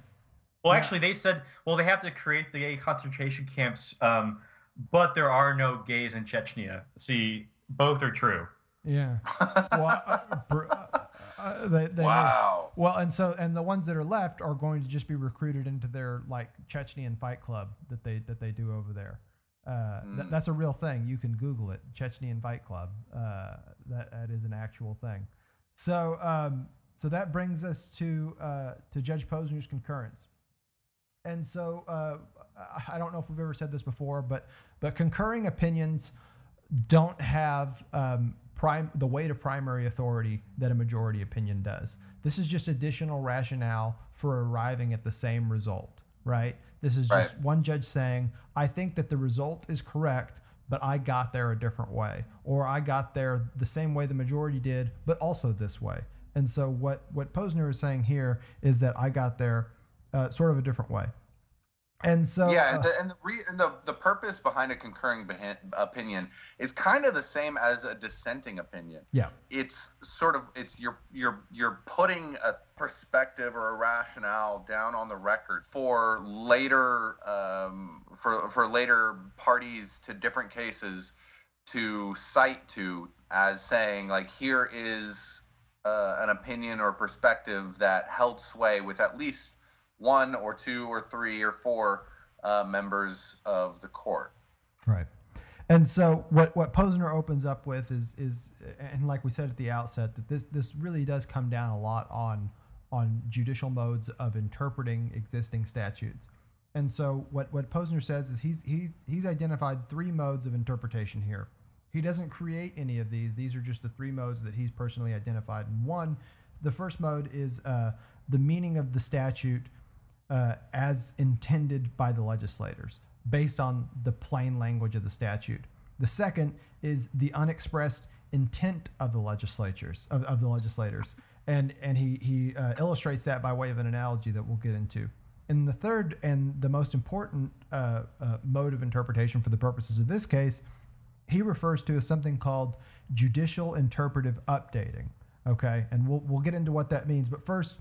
Well, Yeah. actually, they said, well, they have to create the gay concentration camps, um, but there are no gays in Chechnya. See, both are true. Yeah. Well, uh, they, they wow. Well, and so and the ones that are left are going to just be recruited into their like Chechnyan fight club that they that they do over there. Uh, th- Mm. that's a real thing. You can Google it, Chechnyan Fight Club. Uh, that that is an actual thing. So um, so that brings us to uh, to Judge Posner's concurrence. And so uh, I- I don't know if we've ever said this before, but but concurring opinions don't have um, prime the weight of primary authority that a majority opinion does. This is just additional rationale for arriving at the same result, right? This is just Right. one judge saying, "I think that the result is correct, but I got there a different way, or I got there the same way the majority did, but also this way." And so what what Posner is saying here is that I got there uh, sort of a different way. And so yeah, uh, and, the, and, the, re, and the the purpose behind a concurring opinion is kind of the same as a dissenting opinion. Yeah. It's sort of it's you're you're you're putting a perspective or a rationale down on the record for later um, for for later parties to different cases to cite to as saying like here is uh, an opinion or perspective that held sway with at least one or two or three or four uh, members of the court. Right. And so what what Posner opens up with is is and like we said at the outset that this this really does come down a lot on on judicial modes of interpreting existing statutes. And so what what Posner says is he's he he's identified three modes of interpretation here. He doesn't create any of these. These are just the three modes that he's personally identified. And one, the first mode is uh, the meaning of the statute uh, as intended by the legislators, based on the plain language of the statute. The second is the unexpressed intent of the legislatures of, of the legislators, and and he he uh, illustrates that by way of an analogy that we'll get into. And the third and the most important uh, uh, mode of interpretation for the purposes of this case, he refers to as something called judicial interpretive updating. Okay, and we'll we'll get into what that means, but first.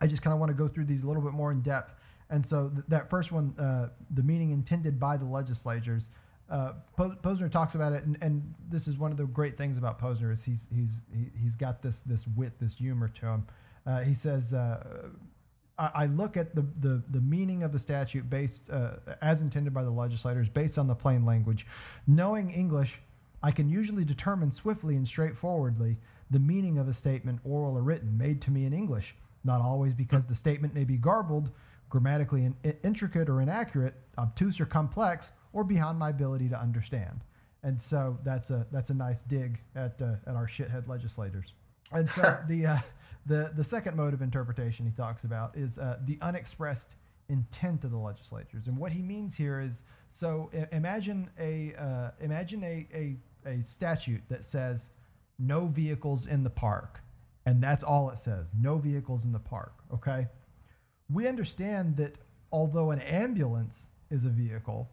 I just kind of want to go through these a little bit more in depth. And so th- that first one, uh, the meaning intended by the legislatures, uh, Po- Posner talks about it, and, and this is one of the great things about Posner is he's he's he, he's got this this wit, this humor to him. Uh, he says, uh, I, "I look at the, the the meaning of the statute based uh, as intended by the legislators, based on the plain language. Knowing English, I can usually determine swiftly and straightforwardly the meaning of a statement, oral or written, made to me in English, not always because the statement may be garbled, grammatically in- intricate or inaccurate, obtuse or complex, or beyond my ability to understand. And so that's a that's a nice dig at uh, at our shithead legislators. And so the uh, the the second mode of interpretation he talks about is uh, the unexpressed intent of the legislatures. And what he means here is so i- imagine a uh, imagine a, a a statute that says no vehicles in the park, and that's all it says. No vehicles in the park. Okay. We understand that although an ambulance is a vehicle,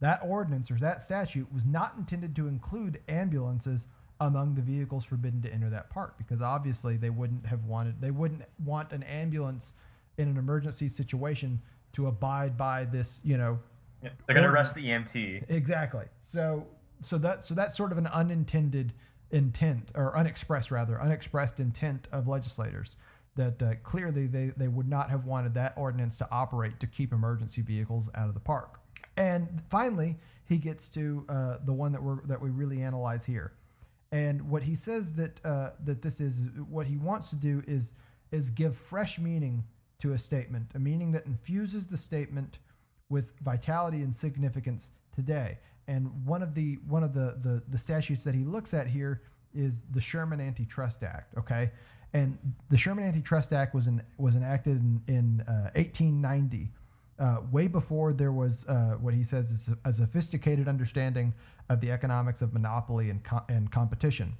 that ordinance or that statute was not intended to include ambulances among the vehicles forbidden to enter that park because obviously they wouldn't have wanted they wouldn't want an ambulance in an emergency situation to abide by this you know Yeah, they're gonna arrest the EMT. exactly so so that so that's sort of an unintended intent or unexpressed rather unexpressed intent of legislators that uh, clearly they, they would not have wanted that ordinance to operate to keep emergency vehicles out of the park and finally he gets to uh, the one that we're that we really analyze here and what he says that uh, that this is what he wants to do is is give fresh meaning to a statement, a meaning that infuses the statement with vitality and significance today. And one of the one of the the, the statutes that he looks at here is the Sherman Antitrust Act. Okay, and the Sherman Antitrust Act was in, was enacted in, in uh, 1890 uh, way before there was uh, what he says is a, sophisticated understanding of the economics of monopoly and, co- and competition.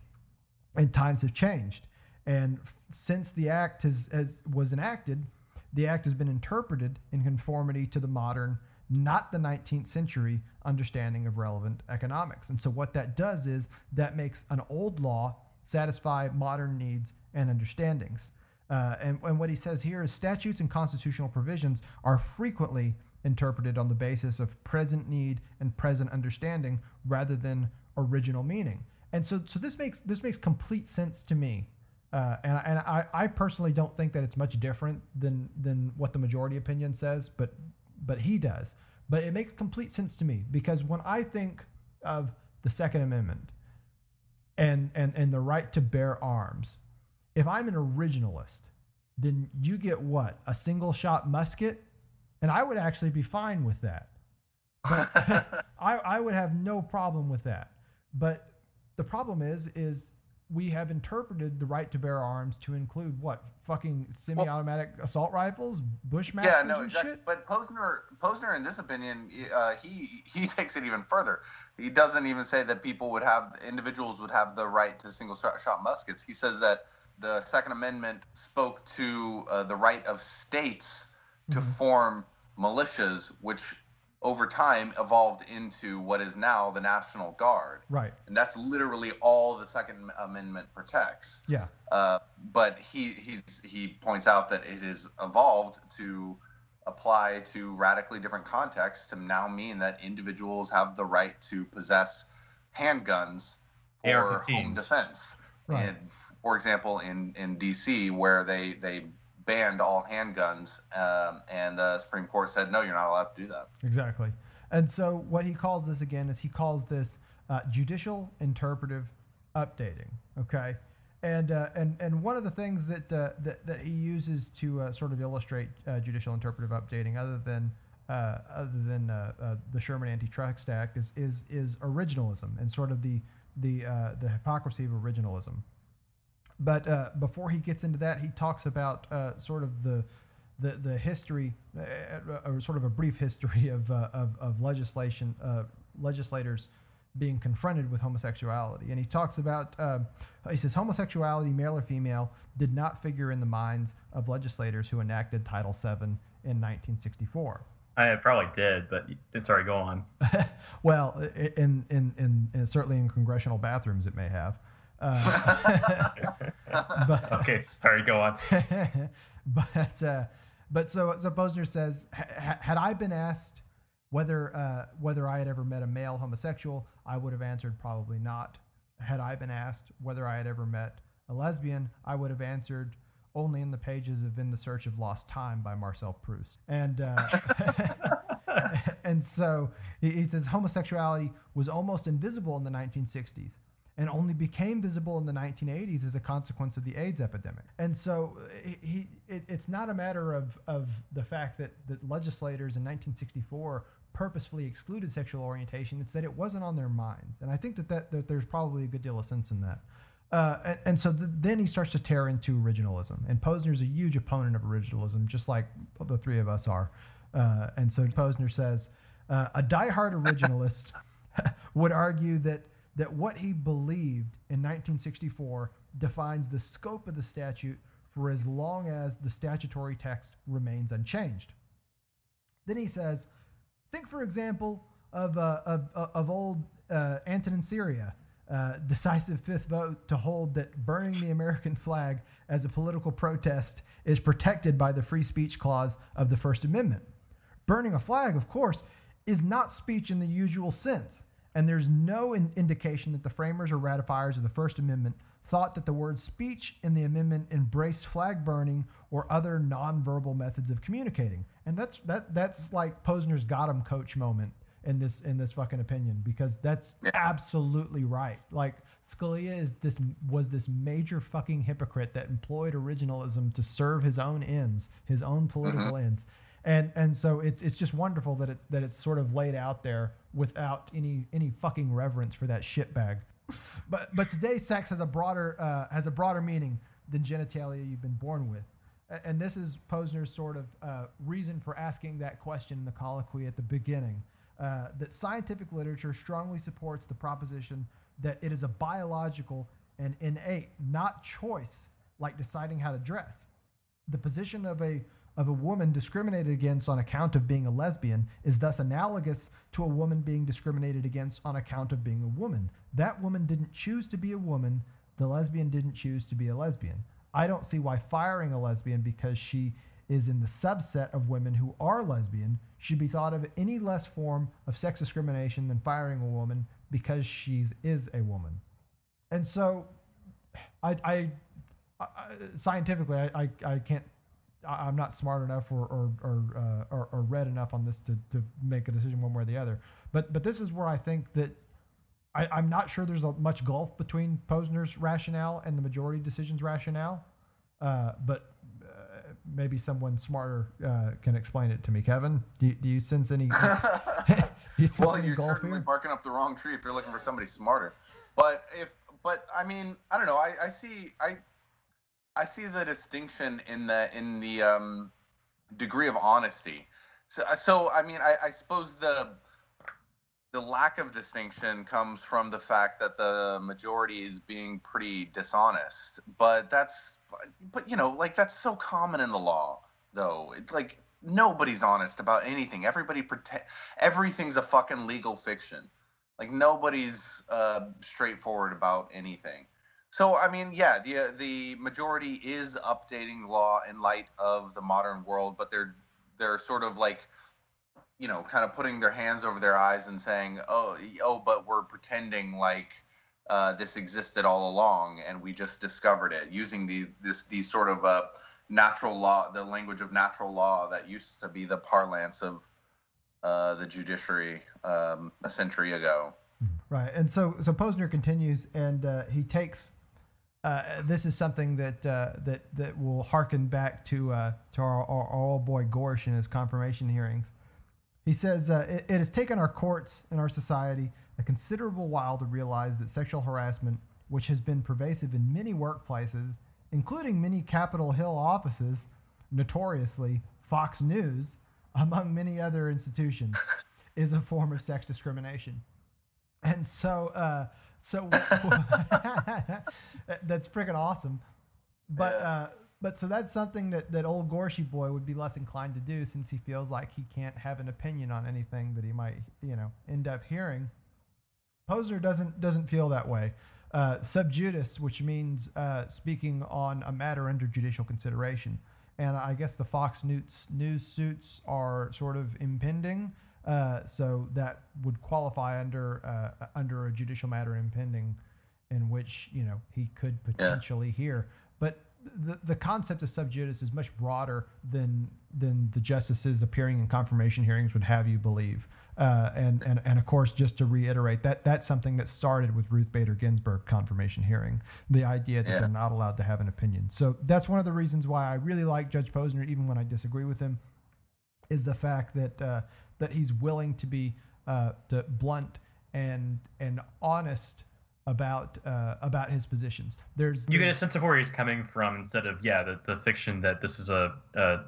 And times have changed. And f- since the act has, has was enacted, the act has been interpreted in conformity to the modern, not the 19th century understanding of relevant economics. And so what that does is that makes an old law satisfy modern needs and understandings. Uh, and, and what he says here is statutes and constitutional provisions are frequently interpreted on the basis of present need and present understanding rather than original meaning. And so, so this makes this makes complete sense to me. Uh, and and I, I personally don't think that it's much different than than what the majority opinion says, but but he does. But it makes complete sense to me because when I think of the Second Amendment and and and the right to bear arms, if I'm an originalist, then you get what a single shot musket, and I would actually be fine with that. I, I would have no problem with that. But the problem is, is we have interpreted the right to bear arms to include what fucking semi-automatic assault rifles, bushmasters, yeah, no, exactly. shit. But Posner, Posner, in this opinion, uh, he he takes it even further. He doesn't even say that people would have individuals would have the right to single shot, shot muskets. He says that the Second Amendment spoke to uh, the right of states to Mhm. form militias, which over time evolved into what is now the National Guard, Right. and that's literally all the Second Amendment protects. Yeah. Uh, but he he's, he points out that it has evolved to apply to radically different contexts to now mean that individuals have the right to possess handguns for home AR-15s. defense. Right. And for example, in in D.C., where they they banned all handguns, um, and the Supreme Court said no, you're not allowed to do that. Exactly. And so what he calls this again is he calls this uh, judicial interpretive updating. Okay. And, uh, and and one of the things that uh, that, that he uses to uh, sort of illustrate uh, judicial interpretive updating, other than uh, other than the Sherman Antitrust Act, is is is originalism and sort of the the the hypocrisy of originalism. But uh, before he gets into that, he talks about uh, sort of the the, the history, uh, or sort of a brief history of, uh, of, of legislation, uh, legislators being confronted with homosexuality. And he talks about, uh, he says, homosexuality, male or female, did not figure in the minds of legislators who enacted Title VII in 1964. I probably did, but sorry, go on. well, in, in, in, in certainly in congressional bathrooms, it may have. Uh, but- okay, sorry, go on. but uh, but so so Posner says, "Ha- ha- had I been asked whether uh, whether I had ever met a male homosexual, I would have answered probably not. Had I been asked whether I had ever met a lesbian, I would have answered only in the pages of In the Search of Lost Time by Marcel Proust. And uh, and so he, he says homosexuality was almost invisible in the 1960s and only became visible in the 1980s as a consequence of the AIDS epidemic. And so he, it, it's not a matter of, of the fact that, that legislators in 1964 purposefully excluded sexual orientation. It's that it wasn't on their minds. And I think that, that, that there's probably a good deal of sense in that. Uh, and, and, so th- then he starts to tear into originalism. And Posner's a huge opponent of originalism, just like the three of us are. Uh, and so Posner says uh, a diehard originalist would argue that that what he believed in 1964 defines the scope of the statute for as long as the statutory text remains unchanged. Then he says, think, for example, of, uh, of, uh, of old uh, Antonin Scalia, uh, decisive fifth vote to hold that burning the American flag as a political protest is protected by the free speech clause of the First Amendment. Burning a flag, of course, is not speech in the usual sense and there's no in- indication that the framers or ratifiers of the First Amendment thought that the word speech in the amendment embraced flag burning or other nonverbal methods of communicating. And that's that that's like Posner's got him coach moment in this in this fucking opinion because that's absolutely right. Like Scalia is this was this major fucking hypocrite that employed originalism to serve his own ends, his own political mm-hmm. ends and and so it's it's just wonderful that it that it's sort of laid out there without any any fucking reverence for that shitbag. but but today sex has a broader uh, has a broader meaning than genitalia you've been born with, and this is Posner's sort of uh, reason for asking that question in the colloquy at the beginning. Uh, that scientific literature strongly supports the proposition that it is a biological and innate, not choice, like deciding how to dress. The position of a of a woman discriminated against on account of being a lesbian is thus analogous to a woman being discriminated against on account of being a woman. That woman didn't choose to be a woman, the lesbian didn't choose to be a lesbian. I don't see why firing a lesbian because she is in the subset of women who are lesbian should be thought of any less form of sex discrimination than firing a woman because she is a woman. And so, I, I, I scientifically, I, I, I can't I, am not smart enough or or or, uh, or, or read enough on this to, to make a decision one way or the other. But but this is where I think that I, I'm not sure there's a much gulf between Posner's rationale and the majority decision's rationale. Uh, but uh, maybe someone smarter uh, can explain it to me. Kevin, do you, do you sense any? you sense well, any you're certainly here? barking up the wrong tree if you're looking for somebody smarter. But if but I mean I don't know. I, I see I I see the distinction in the in the um, degree of honesty. So, uh, so I mean, I, I suppose the the lack of distinction comes from the fact that the majority is being pretty dishonest. But that's, but you know, like that's so common in the law, though. Like nobody's honest about anything. Everybody pretend everything's a fucking legal fiction. Like nobody's uh, straightforward about anything. So I mean, yeah, the uh, the majority is updating law in light of the modern world, but they're they're sort of like, you know, kind of putting their hands over their eyes and saying, oh, oh, but we're pretending like uh, this existed all along, and we just discovered it using the this these sort of uh, natural law, the language of natural law that used to be the parlance of uh, the judiciary um, a century ago. Right, and so so Posner continues, and uh, he takes uh, this is something that uh, that that will harken back to uh, to our, our, our, old boy Gorsh in his confirmation hearings. He says uh, it, it has taken our courts and our society a considerable while to realize that sexual harassment, which has been pervasive in many workplaces, including many Capitol Hill offices, notoriously Fox News, among many other institutions, is a form of sex discrimination. And so uh, so that's freaking awesome. But yeah. uh, but so that's something that, that old Gorshy boy would be less inclined to do since he feels like he can't have an opinion on anything that he might you know end up hearing. Posner doesn't doesn't feel that way. Uh, sub judice, which means uh, speaking on a matter under judicial consideration. And I guess the Fox News, news suits are sort of impending. Uh, so that would qualify under uh, under a judicial matter impending, in which you know he could potentially yeah. hear. But the, the concept of sub judice is much broader than than the justices appearing in confirmation hearings would have you believe. Uh, and, and and of course, just to reiterate, that that's something that started with Ruth Bader Ginsburg confirmation hearing, the idea that Yeah. they're not allowed to have an opinion. So that's one of the reasons why I really like Judge Posner, even when I disagree with him, is the fact that uh, that he's willing to be uh, to blunt and and honest about uh, about his positions. There's, You get a sense of where he's coming from instead of yeah the, the fiction that this is a, a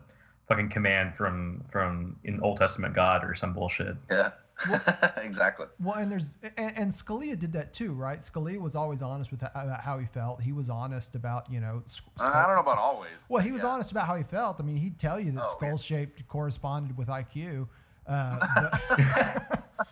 fucking command from from an Old Testament God or some bullshit. Yeah. exactly. Well, and there's and, and Scalia did that too, right? Scalia was always honest with about how he felt. He was honest about you know. sc- I don't know about always. Well, he was Yeah. honest about how he felt. I mean, he'd tell you that Oh, okay. skull shaped corresponded with IQ. Uh, but,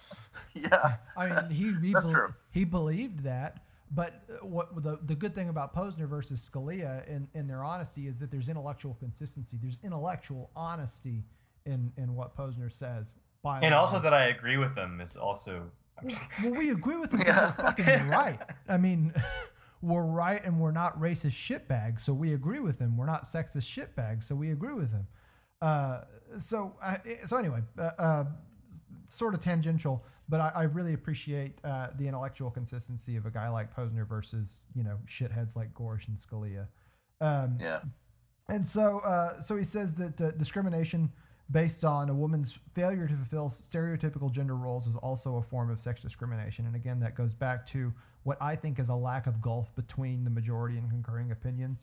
Yeah. I mean, he he, That's bel- true. he believed that. But uh, what the the good thing about Posner versus Scalia in, in their honesty is that there's intellectual consistency. There's intellectual honesty in in what Posner says. By And also that I agree with them is also. Well, we agree with them Yeah. we're fucking right. I mean, we're right and we're not racist shitbags, so we agree with them. We're not sexist shitbags, so we agree with them. Uh, so, I, so anyway, uh, uh, sort of tangential, but I, I really appreciate uh, the intellectual consistency of a guy like Posner versus you know shitheads like Gorsh and Scalia. Um, Yeah. and so, uh, so he says that uh, discrimination based on a woman's failure to fulfill stereotypical gender roles is also a form of sex discrimination. And again, that goes back to what I think is a lack of gulf between the majority and concurring opinions.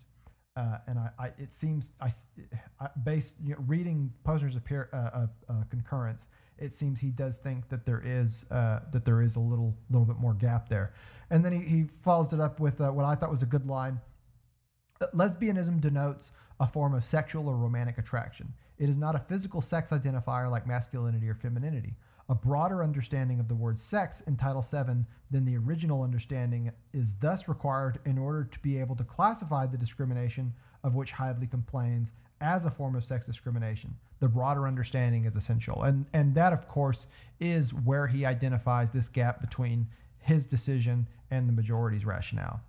Uh, and I, I, it seems, I, I- based you know, reading Posner's appear, uh, uh, uh, concurrence, it seems he does think that there is uh, that there is a little little bit more gap there. And then he, he follows it up with uh, what I thought was a good line. Lesbianism denotes a form of sexual or romantic attraction. It is not a physical sex identifier like masculinity or femininity. A broader understanding of the word sex in Title VII than the original understanding is thus required in order to be able to classify the discrimination of which Hively complains as a form of sex discrimination. The broader understanding is essential. And, and that, of course, is where he identifies this gap between his decision and the majority's rationale.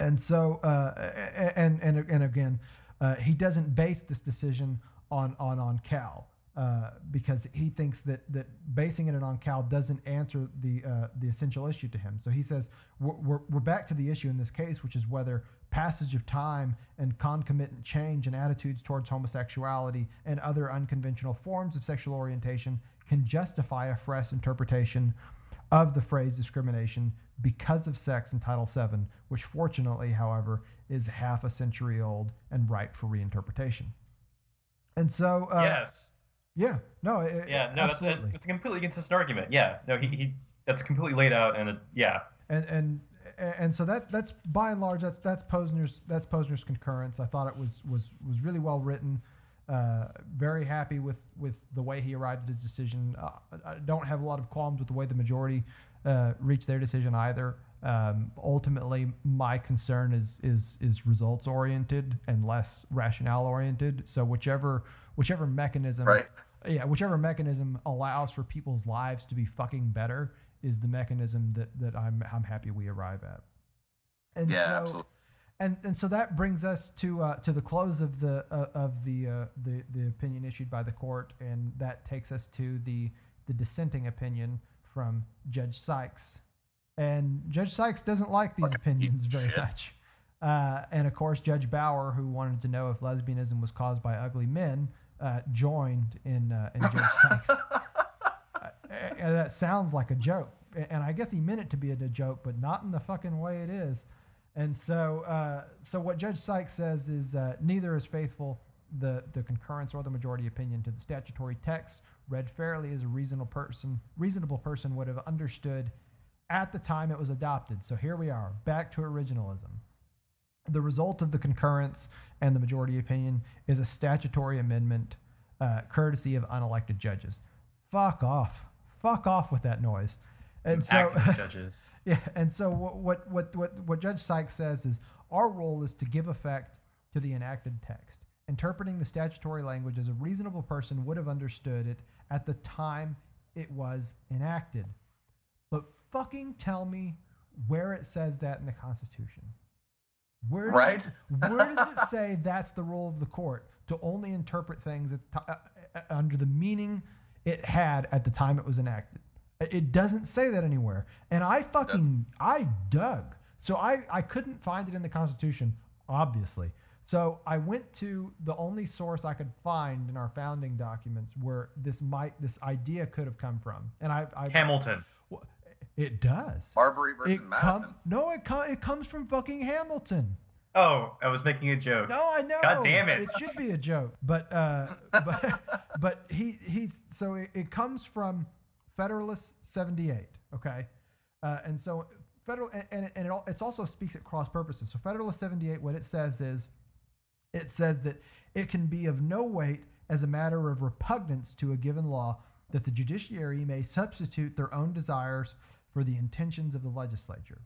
And so, uh, and, and, and again, uh, he doesn't base this decision on, on, on Cal. Uh, because he thinks that, that basing it on Cal doesn't answer the uh, the essential issue to him. So he says we're, we're, we're back to the issue in this case, which is whether passage of time and concomitant change in attitudes towards homosexuality and other unconventional forms of sexual orientation can justify a fresh interpretation of the phrase discrimination because of sex in Title VII, which fortunately, however, is half a century old and ripe for reinterpretation. And so, uh, yes. Yeah, no, it, Yeah. No, that's, absolutely. that's a completely consistent argument. Yeah. No, he, he that's completely laid out and it, yeah. and and and so that that's by and large that's that's Posner's that's Posner's concurrence. I thought it was was was really well written. Uh, very happy with with the way he arrived at his decision. Uh, I don't have a lot of qualms with the way the majority uh, reached their decision either. Um, ultimately, my concern is is is results oriented and less rationale oriented. So whichever whichever mechanism Right. Yeah, whichever mechanism allows for people's lives to be fucking better is the mechanism that, that I'm I'm happy we arrive at. And Yeah, so, absolutely. And and so that brings us to uh, to the close of the uh, of the, uh, the the opinion issued by the court, and that takes us to the the dissenting opinion from Judge Sykes. And Judge Sykes doesn't like these opinions very shit. much. Uh, and of course, Judge Bauer, who wanted to know if lesbianism was caused by ugly men, uh, joined in uh, in Judge Sykes. Uh, and that sounds like a joke, and I guess he meant it to be a joke, but not in the fucking way it is. And so, uh, so what Judge Sykes says is uh, neither is faithful the the concurrence or the majority opinion to the statutory text read fairly as a reasonable person reasonable person would have understood at the time it was adopted. So here we are, back to originalism. The result of the concurrence and the majority opinion is a statutory amendment, uh, courtesy of unelected judges. Fuck off. Fuck off with that noise. And so, judges. yeah, and so what, what what what what Judge Sykes says is our role is to give effect to the enacted text, interpreting the statutory language as a reasonable person would have understood it at the time it was enacted. But fucking tell me where it says that in the Constitution. Where Right? Does, where does it say that's the role of the court to only interpret things at, uh, uh, under the meaning it had at the time it was enacted? It- It doesn't say that anywhere. And I fucking I dug. So I I couldn't find it in the Constitution, obviously. So I went to the only source I could find in our founding documents where this might this idea could have come from. And I, I Hamilton. It does. Marbury versus It Madison. com- no, it com- it comes from fucking Hamilton. Oh, I was making a joke. No, I know. God damn it. It should be a joke, but uh, but but he he's so it, it comes from Federalist seventy eight. Okay, uh, and so federal and and, it, and it all, it's also speaks at cross purposes. So Federalist seventy eight, what it says is, it says that it can be of no weight as a matter of repugnance to a given law that the judiciary may substitute their own desires for the intentions of the legislature.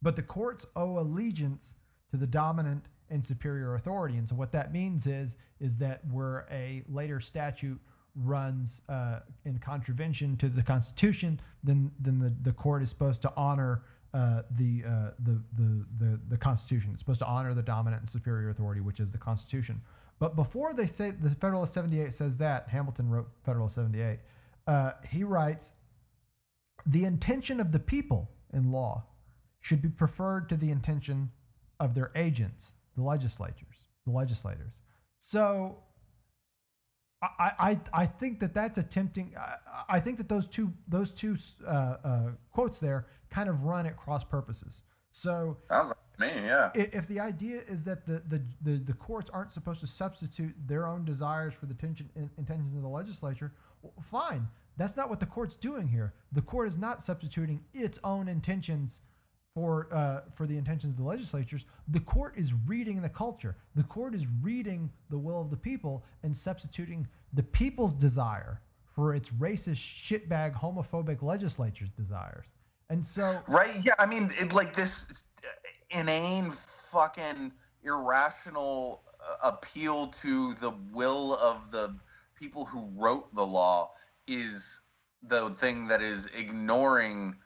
But the courts owe allegiance to the dominant and superior authority. And so what that means is is that where a later statute runs uh, in contravention to the Constitution, then then the, the court is supposed to honor uh, the, uh, the, the the the Constitution. It's supposed to honor the dominant and superior authority, which is the Constitution. But before they say the Federalist 78 says that, Hamilton wrote Federalist 78. Uh, he writes, the intention of the people in law should be preferred to the intention of their agents, the legislatures, the legislators. So I, I, I think that that's attempting. I, I think that those two those two uh, uh, quotes there kind of run at cross purposes. So Sounds like me, yeah. i- if the idea is that the, the, the, the courts aren't supposed to substitute their own desires for the tension, in, intentions of the legislature, w- fine. That's not what the court's doing here. The court is not substituting its own intentions for uh, for the intentions of the legislatures. The court is reading the culture. The court is reading the will of the people and substituting the people's desire for its racist, shitbag, homophobic legislature's desires. And so, Right? Yeah. I mean, it, like this inane, fucking irrational uh, appeal to the will of the people who wrote the law is the thing that is ignoring,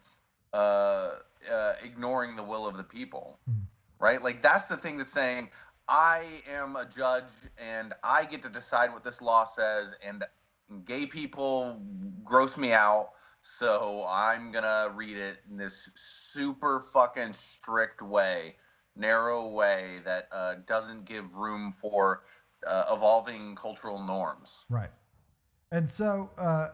uh, uh, ignoring the will of the people. Mhm. Right? Like that's the thing that's saying. I am a judge and I get to decide what this law says, and gay people gross me out. So I'm gonna read it in this super fucking strict way, narrow way that uh, doesn't give room for uh, evolving cultural norms. Right. And so, uh,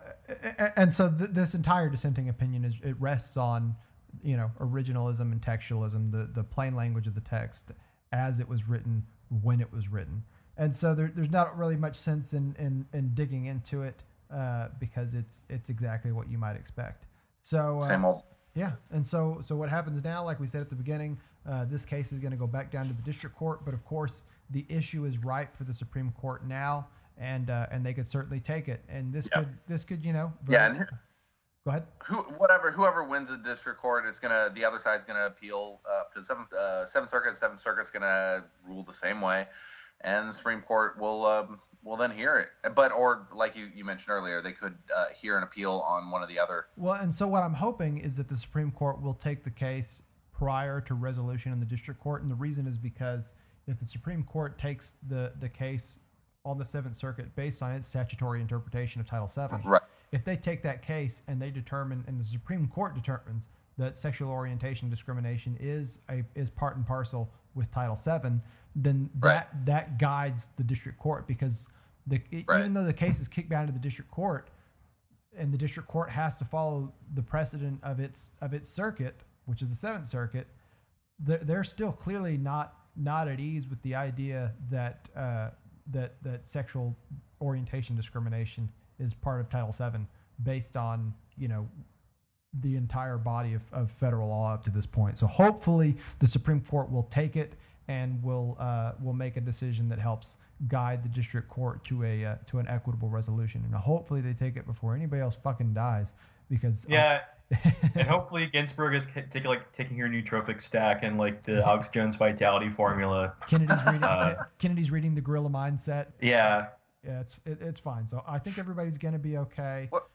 and so th- this entire dissenting opinion is it rests on, you know, originalism and textualism, the the plain language of the text as it was written when it was written. And so there, there's not really much sense in, in, in digging into it uh, because it's it's exactly what you might expect. So uh, Same old. yeah, and so so what happens now? Like we said at the beginning, uh, this case is going to go back down to the district court, but of course the issue is ripe for the Supreme Court now, and uh, and they could certainly take it. And this Yeah. could this could you know Yeah, go ahead. who whatever whoever wins the district court it's gonna the other side's gonna appeal uh, to the seventh uh, seventh circuit seventh circuit's gonna rule the same way and the supreme court will um, will then hear it but or like you, you mentioned earlier they could uh, hear an appeal on one of the other Well, and so what I'm hoping is that the Supreme Court will take the case prior to resolution in the district court, and the reason is because if the Supreme Court takes the the case on the Seventh Circuit based on its statutory interpretation of Title VII, right if they take that case and they determine and the Supreme Court determines that sexual orientation discrimination is a is part and parcel with Title VII, then Right. that that guides the district court because the e- Right. even though the case is kicked down to the district court and the district court has to follow the precedent of its of its circuit, which is the Seventh Circuit, they're, they're still clearly not not at ease with the idea that uh, that that sexual orientation discrimination is part of Title VII based on you know the entire body of, of federal law up to this point. So hopefully the Supreme Court will take it and will uh, will make a decision that helps guide the district court to a uh, to an equitable resolution. And hopefully they take it before anybody else fucking dies because Yeah, and hopefully Ginsburg is taking like taking her nootropic stack and like the Alex Jones Vitality formula. Kennedy's reading Uh, Kennedy's reading the Gorilla Mindset. Yeah, Yeah, it's it, it's fine. So I think everybody's gonna be okay. What-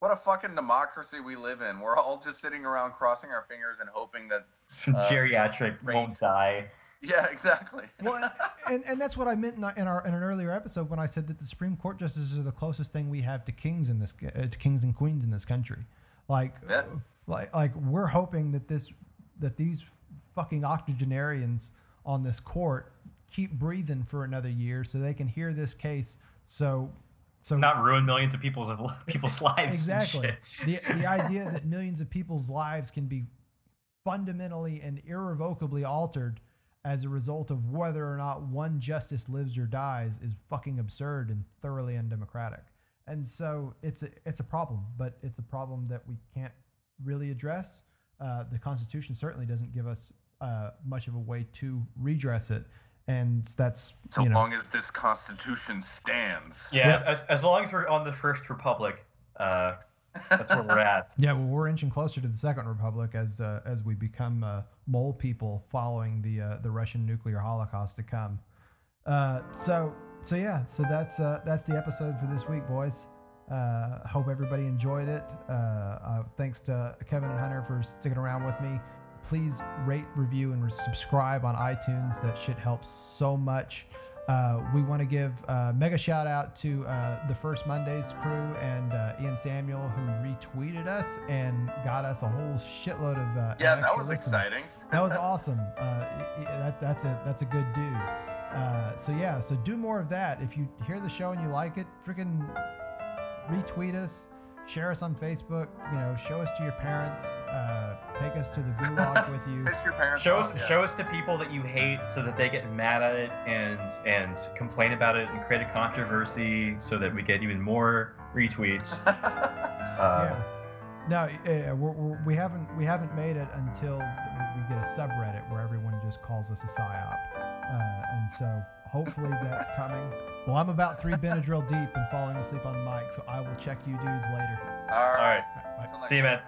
what a fucking democracy we live in we're all just sitting around crossing our fingers and hoping that Uh, geriatric won't die. Yeah, exactly. well, and, and that's what I meant in our- in our in an earlier episode when I said that the Supreme Court justices are the closest thing we have to kings in this uh, to kings and queens in this country. Like, Yeah. like like we're hoping that this that these fucking octogenarians on this court keep breathing for another year so they can hear this case. So, so Not ruin millions of people's people's lives. and exactly shit. the the idea that millions of people's lives can be fundamentally and irrevocably altered as a result of whether or not one justice lives or dies is fucking absurd and thoroughly undemocratic. And so it's a it's a problem, but it's a problem that we can't really address. Uh, the Constitution certainly doesn't give us uh, much of a way to redress it, and that's So you know, long as this Constitution stands. Yeah, Yep. as, as long as we're on the first republic, uh, that's where we're at. Yeah, well, we're inching closer to the Second Republic as uh, as we become uh, mole people following the uh, the Russian nuclear holocaust to come. Uh, so so yeah, so that's uh, that's the episode for this week, boys. Uh, hope everybody enjoyed it. Uh, uh, thanks to Kevin and Hunter for sticking around with me. Please rate, review, and subscribe on iTunes. That shit helps so much. Uh, we want to give a mega shout out to uh, the First Mondays crew and uh, Ian Samuel who retweeted us and got us a whole shitload of uh, Yeah, that was listens. exciting. That was awesome. Uh, that, that's a that's a good dude. Uh, so yeah, so do more of that. If you hear the show and you like it, freaking retweet us, share us on Facebook. You know, show us to your parents. Uh, take us to the gulag with you. Piss your parents Show off. us, yeah. show us to people that you hate, so that they get mad at it and and complain about it and create a controversy, so that we get even more retweets. Uh, yeah. No, uh, we're, we're, we haven't we haven't made it until we get a subreddit where everyone just calls us a psyop, uh, and so hopefully that's coming. Well, I'm about three Benadryl deep and falling asleep on the mic, so I will check you dudes later. All All right. right, Bye. Till next see you, man.